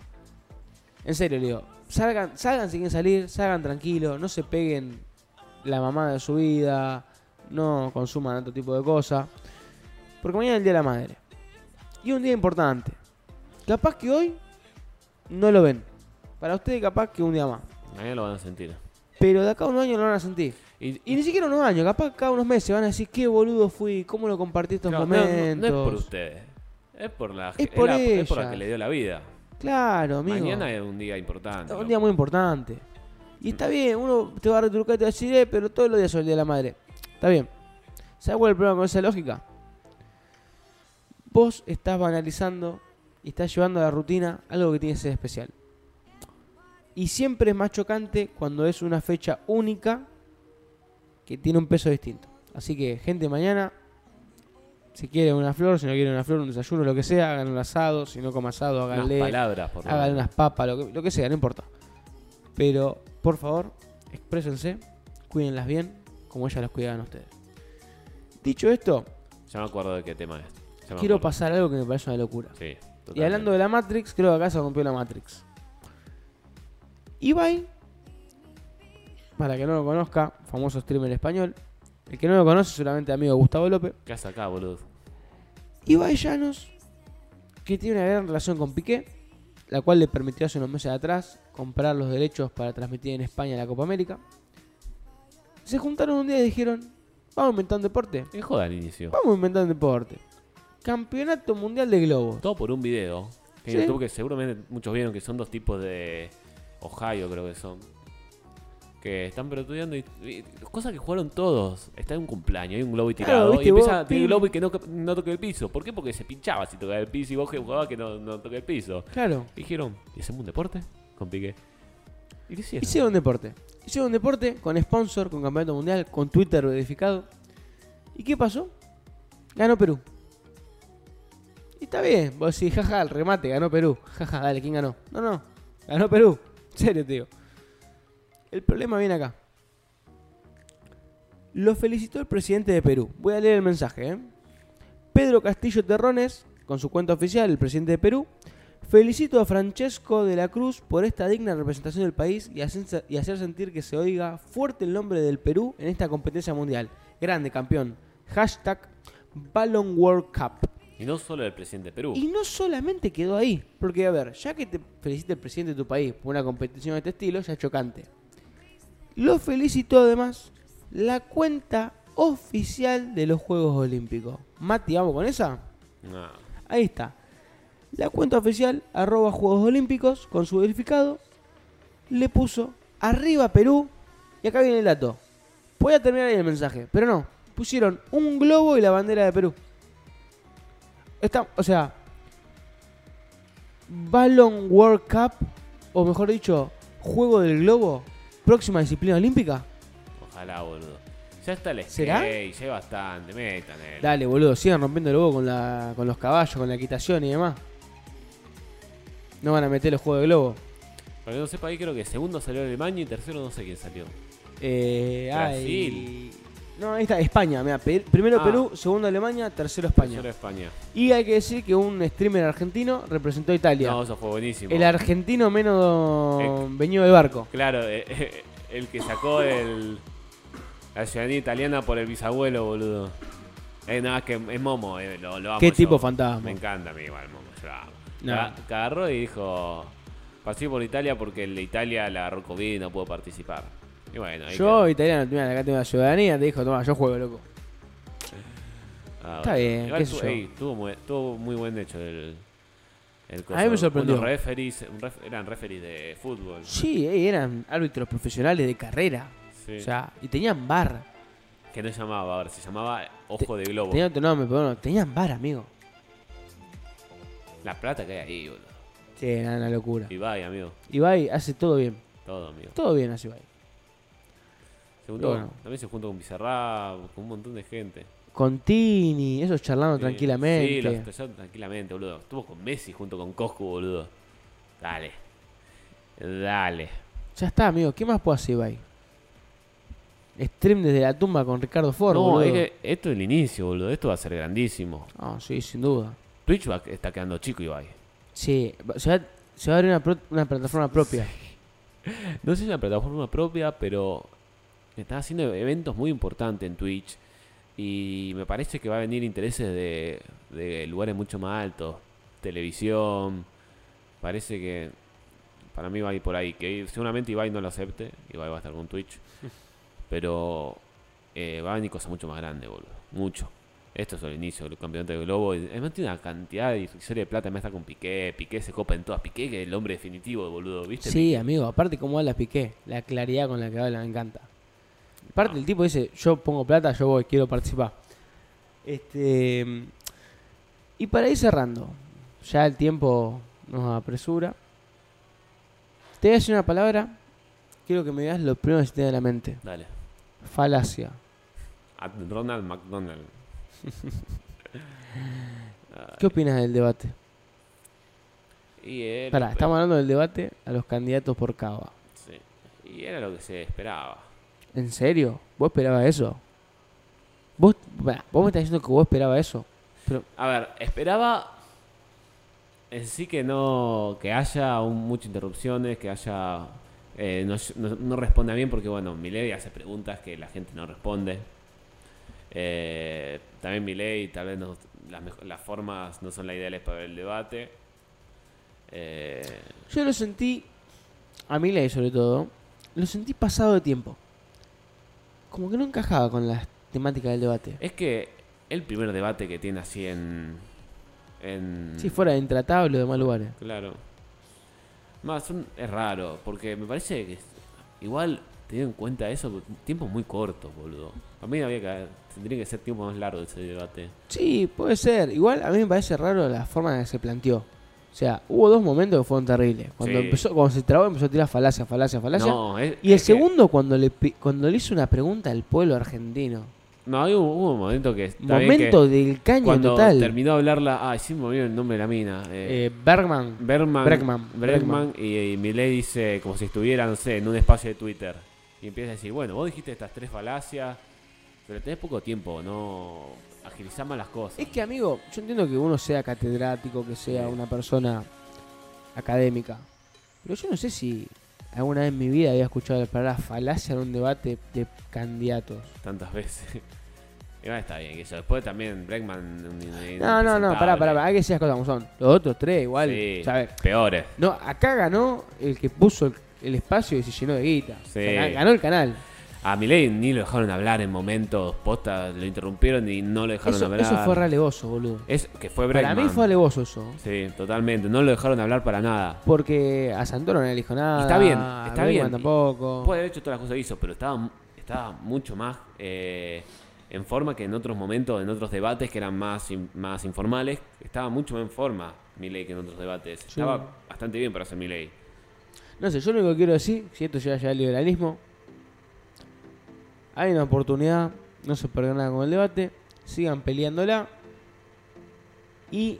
en serio, le digo, salgan, salgan si salir, salgan tranquilos, no se peguen la mamá de su vida, no consuman otro tipo de cosas. Porque mañana es el Día de la Madre. Y un día importante. Capaz que hoy no lo ven. Para ustedes capaz que un día más. Mañana lo van a sentir. Pero de acá a unos años lo van a sentir. Y, Y ni siquiera unos años, capaz cada unos meses van a decir qué boludo fui, cómo lo compartí estos Claro, no, no- momentos. No, es por ustedes. Es por la Es por la, es por la que le dio la vida. Claro, amigo. Mañana es un día importante. un día muy importante. Y está bien, uno te va a retrucar y te va a decir, eh, pero todos los días son el Día de la Madre. Está bien. ¿Sabes cuál es el problema con esa lógica? Vos estás banalizando y estás llevando a la rutina algo que tiene que ser especial. Y siempre es más chocante cuando es una fecha única que tiene un peso distinto. Así que, gente, mañana, si quieren una flor, si no quieren una flor, un desayuno, lo que sea, hagan un asado. Si no comen asado, Unas háganle palabras, por lo hagan unas papas, lo que, lo que sea, no importa. Pero, por favor, exprésense, cuídenlas bien, como ellas las cuidaban ustedes. Dicho esto, Ya me acuerdo de qué tema es. Quiero acuerdo. pasar algo que me parece una locura. Sí, Y hablando de la Matrix, creo que acá se rompió la Matrix. Ibai, para que no lo conozca, famoso streamer español. El que no lo conoce, seguramente amigo de Gustavo López. ¿Qué haces acá, boludo? Ibai Llanos, que tiene una gran relación con Piqué, la cual le permitió hace unos meses atrás comprar los derechos para transmitir en España la Copa América. Se juntaron un día y dijeron, vamos a inventar un deporte, Es joda al inicio. vamos a inventar un deporte. Campeonato Mundial de Globos. Todo por un video. Que Sí. en YouTube que seguramente muchos vieron que son dos tipos de Ohio, creo que son. Que están pelotudeando y, y cosas que jugaron todos. Está en un cumpleaños, hay un globo y tirado. y empieza a tirar pim. globo y que no, no toque el piso. ¿Por qué? Porque se pinchaba si tocaba el piso y vos que jugabas que no, no toque el piso. Claro, Y dijeron, ¿y hacemos un deporte? Con Piqué. ¿Y qué hicieron? hicieron un deporte. Hicieron un deporte con sponsor, con Campeonato Mundial, con Twitter verificado. ¿Y qué pasó? Ganó Perú. Y está bien, vos decís, jaja, el remate, ganó Perú. Jaja, dale, ¿quién ganó? No, no, ganó Perú. Serio, digo. El problema viene acá. Lo felicitó el presidente de Perú. Voy a leer el mensaje, ¿eh? Pedro Castillo Terrones, con su cuenta oficial, el presidente de Perú. Felicito a Francesco de la Cruz por esta digna representación del país y hacer, y hacer sentir que se oiga fuerte el nombre del Perú en esta competencia mundial. Grande campeón. Hashtag Ballon World Cup. Y no solo el presidente de Perú. Y no solamente quedó ahí, porque a ver, ya que te felicita el presidente de tu país por una competición de este estilo, ya es chocante. Lo felicitó además la cuenta oficial de los Juegos Olímpicos. Mati, ¿vamos con esa? No. Ahí está. La cuenta oficial, arroba Juegos Olímpicos, con su verificado, le puso arriba Perú. Y acá viene el dato. Voy a terminar ahí el mensaje, pero no. Pusieron un globo y la bandera de Perú. Está, o sea, Ballon World Cup, o mejor dicho, Juego del Globo, próxima disciplina olímpica. Ojalá, boludo. Ya está el ¿Será? skate, ya hay bastante. Metan el. Dale, boludo, sigan rompiendo el huevo con, la, con los caballos, con la equitación y demás. No van a meter el juego de globo. Para que no sepa, ahí creo que segundo salió Alemania y tercero no sé quién salió. Eh, Brasil. No, ahí está, España. Mira, primero Ah. Perú, segundo Alemania, tercero España. Tercero España. Y hay que decir que un streamer argentino representó a Italia. No, eso fue buenísimo. el argentino menos venido del barco. Claro, eh, eh, el que sacó el, la ciudadanía italiana por el bisabuelo, boludo. Eh, no, es que es Momo, eh, lo, lo amo Qué yo. tipo fantasma. Me encanta a mí igual, Momo, yo lo amo. No. Ca- Agarró y dijo, pasé por Italia porque el de Italia la agarró COVID y no pudo participar. Y bueno, ahí Yo, italiano, mira, acá tengo la ciudadanía, te dijo, toma, yo juego, loco. Ah, está bien, qué sé tuvo, yo. ey, tuvo muy, tuvo muy buen hecho el, El A mí me sorprendió. unos referees, un ref- eran referees de fútbol. Sí, eh, eran árbitros profesionales de carrera. Sí. O sea, y tenían bar. que no se llamaba, a ver, se llamaba Ojo de Globo. Tenían otro nombre, pero bueno, tenían bar, amigo. La plata que hay ahí, boludo. Sí, era una locura. Ibai, amigo. Ibai hace todo bien. Todo, amigo. Todo bien hace Ibai. Se juntó- Bueno. También se juntó con Bizarrap, con un montón de gente. Con Tini, esos charlando Sí, tranquilamente. Sí, los estallaron tranquilamente, boludo. Estuvo con Messi junto con Coscu, boludo. Dale. Dale. Ya está, amigo. ¿Qué más puede hacer Ibai? Stream desde la tumba con Ricardo Ford, no, boludo. es que esto es el inicio, boludo. Esto va a ser grandísimo. Ah, sí, sin duda. Twitch va, está quedando chico, Ibai. Sí, se va, se va a abrir una, pro- una plataforma propia. No sé si es una plataforma propia, pero está haciendo eventos muy importantes en Twitch. Y me parece que va a venir intereses de, de lugares mucho más altos. Televisión. Parece que para mí va a ir por ahí. Que seguramente Ibai no lo acepte. Ibai va a estar con Twitch. Pero eh, va a venir cosas mucho más grandes, boludo. Mucho. Esto es el inicio del campeonato de Globo. y Además tiene una cantidad de historia de plata. Además está con Piqué. Piqué se copa en todas. Piqué que es el hombre definitivo, boludo. ¿Viste? Sí, amigo. Aparte, cómo habla Piqué. La claridad con la que habla me encanta. Aparte, el tipo dice: Yo pongo plata, yo voy, quiero participar. Este. Y para ir cerrando, ya el tiempo nos apresura. Te voy a decir una palabra. Quiero que me digas lo primero que se te da la mente: Dale. falacia. A Ronald McDonald. ¿Qué opinas del debate? Y era, Pará, estamos hablando del debate a los candidatos por Cava. sí. Y era lo que se esperaba. ¿En serio? ¿Vos esperabas eso? ¿Vos, vos me estás diciendo que vos esperabas eso? A ver, esperaba en sí que no que haya un- muchas interrupciones, que haya eh, no, responda bien porque bueno, Milei hace preguntas que la gente no responde. Eh, también Milei tal vez no- las, formas no son las ideales para el debate. Eh, yo lo sentí, a mi ley sobre todo, lo sentí pasado de tiempo. Como que no encajaba con la temática del debate. es que el primer debate que tiene así en en Si fuera intratable o de mal lugares. Claro. Más, son- es raro, porque me parece que igual, teniendo en cuenta eso, tiempo muy corto, boludo. A mí había que, tendría que ser tiempo más largo ese debate. Sí, puede ser. Igual a mí me parece raro la forma en que se planteó. O sea, hubo dos momentos que fueron terribles. Cuando Sí. empezó, cuando se trabó empezó a tirar falacia, falacia, falacia. No, es- y el es que- segundo cuando le cuando le hizo una pregunta al pueblo argentino. no, hubo, hubo un momento que. Momento que del caño Cuando total. terminó de hablarla. Ay, sí me olvidó el nombre de la mina. eh, Eh, Bergman. Bergman. Bregman, Bregman, y, y Milei dice como si estuviera, no sé, en un espacio de Twitter. Y empieza a decir, bueno, vos dijiste estas tres falacias, pero tenés poco tiempo, no agilizá más las cosas. Es que, amigo, yo entiendo que uno sea catedrático, que sea una persona académica. Pero yo no sé si alguna vez en mi vida había escuchado la palabra falacia en un debate de candidatos. tantas veces. Igual está bien, que eso. Después también Bregman. No, no, no, pará, pará, pará, hay que decir las cosas como son. Los otros tres, igual. Sí, ¿sabes? peores. No, acá ganó el que puso el, el espacio y se llenó de guita. O sea, Sí. ga- ganó el canal. A Milei ni lo dejaron hablar en momentos postas, lo interrumpieron y no lo dejaron Eso, hablar. eso fue re alevoso, boludo. Es que fue Para mí fue alevoso eso. Sí, totalmente. No lo dejaron hablar para nada. Porque a Santoro no le dijo nada. Está bien, está bien. tampoco. Puede haber hecho todas las cosas que hizo, pero estaba, estaba mucho más eh, en forma que en otros momentos, en otros debates que eran más, más informales. Estaba mucho más en forma Milei que en otros debates. Sí. Estaba bastante bien para ser Milei. No sé, yo lo único que quiero decir, si esto llega ya al liberalismo, hay una oportunidad, no se perdió nada con el debate, sigan peleándola y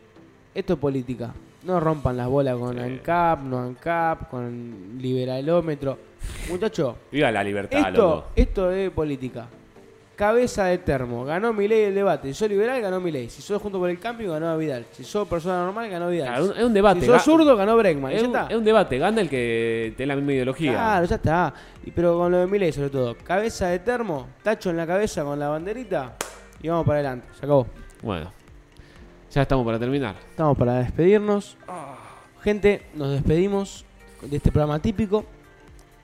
esto es política. No rompan las bolas con Sí. ANCAP, no ANCAP, con liberalómetro. Muchacho, Viva la libertad, esto, loco. esto es política. Cabeza de termo, ganó mi ley el debate. Si sos liberal, ganó mi ley. Si sos junto por el cambio, ganó Vidal. Si sos persona normal, ganó Vidal. Claro, es un debate. si ga- zurdo, ganó Bregman. Es, un, está. es un debate. Gana el que tiene la misma ideología. Claro, ya está. Pero con lo de Milei sobre todo. Cabeza de termo, tacho en la cabeza con la banderita y vamos para adelante. Se acabó. Bueno, ya estamos para terminar. Estamos para despedirnos. Gente, nos despedimos de este programa típico.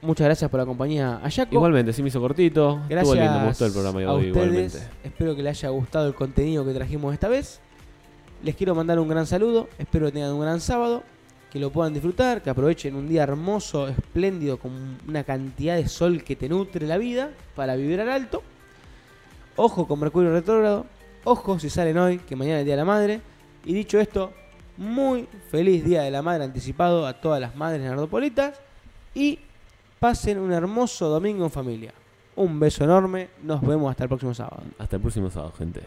Muchas gracias por la compañía a Yaco. Igualmente, sí me hizo cortito. Gracias lindo, me gustó el programa a hoy ustedes. igualmente. Espero que les haya gustado el contenido que trajimos esta vez. Les quiero mandar un gran saludo, espero que tengan un gran sábado, que lo puedan disfrutar, que aprovechen un día hermoso, espléndido, con una cantidad de sol que te nutre la vida para vivir al alto. Ojo con Mercurio retrógrado, ojo si salen hoy, que mañana es el Día de la Madre. Y dicho esto, muy feliz Día de la Madre anticipado a todas las madres nardopolitas y pasen un hermoso domingo en familia. Un beso enorme, nos vemos hasta el próximo sábado. Hasta el próximo sábado, gente.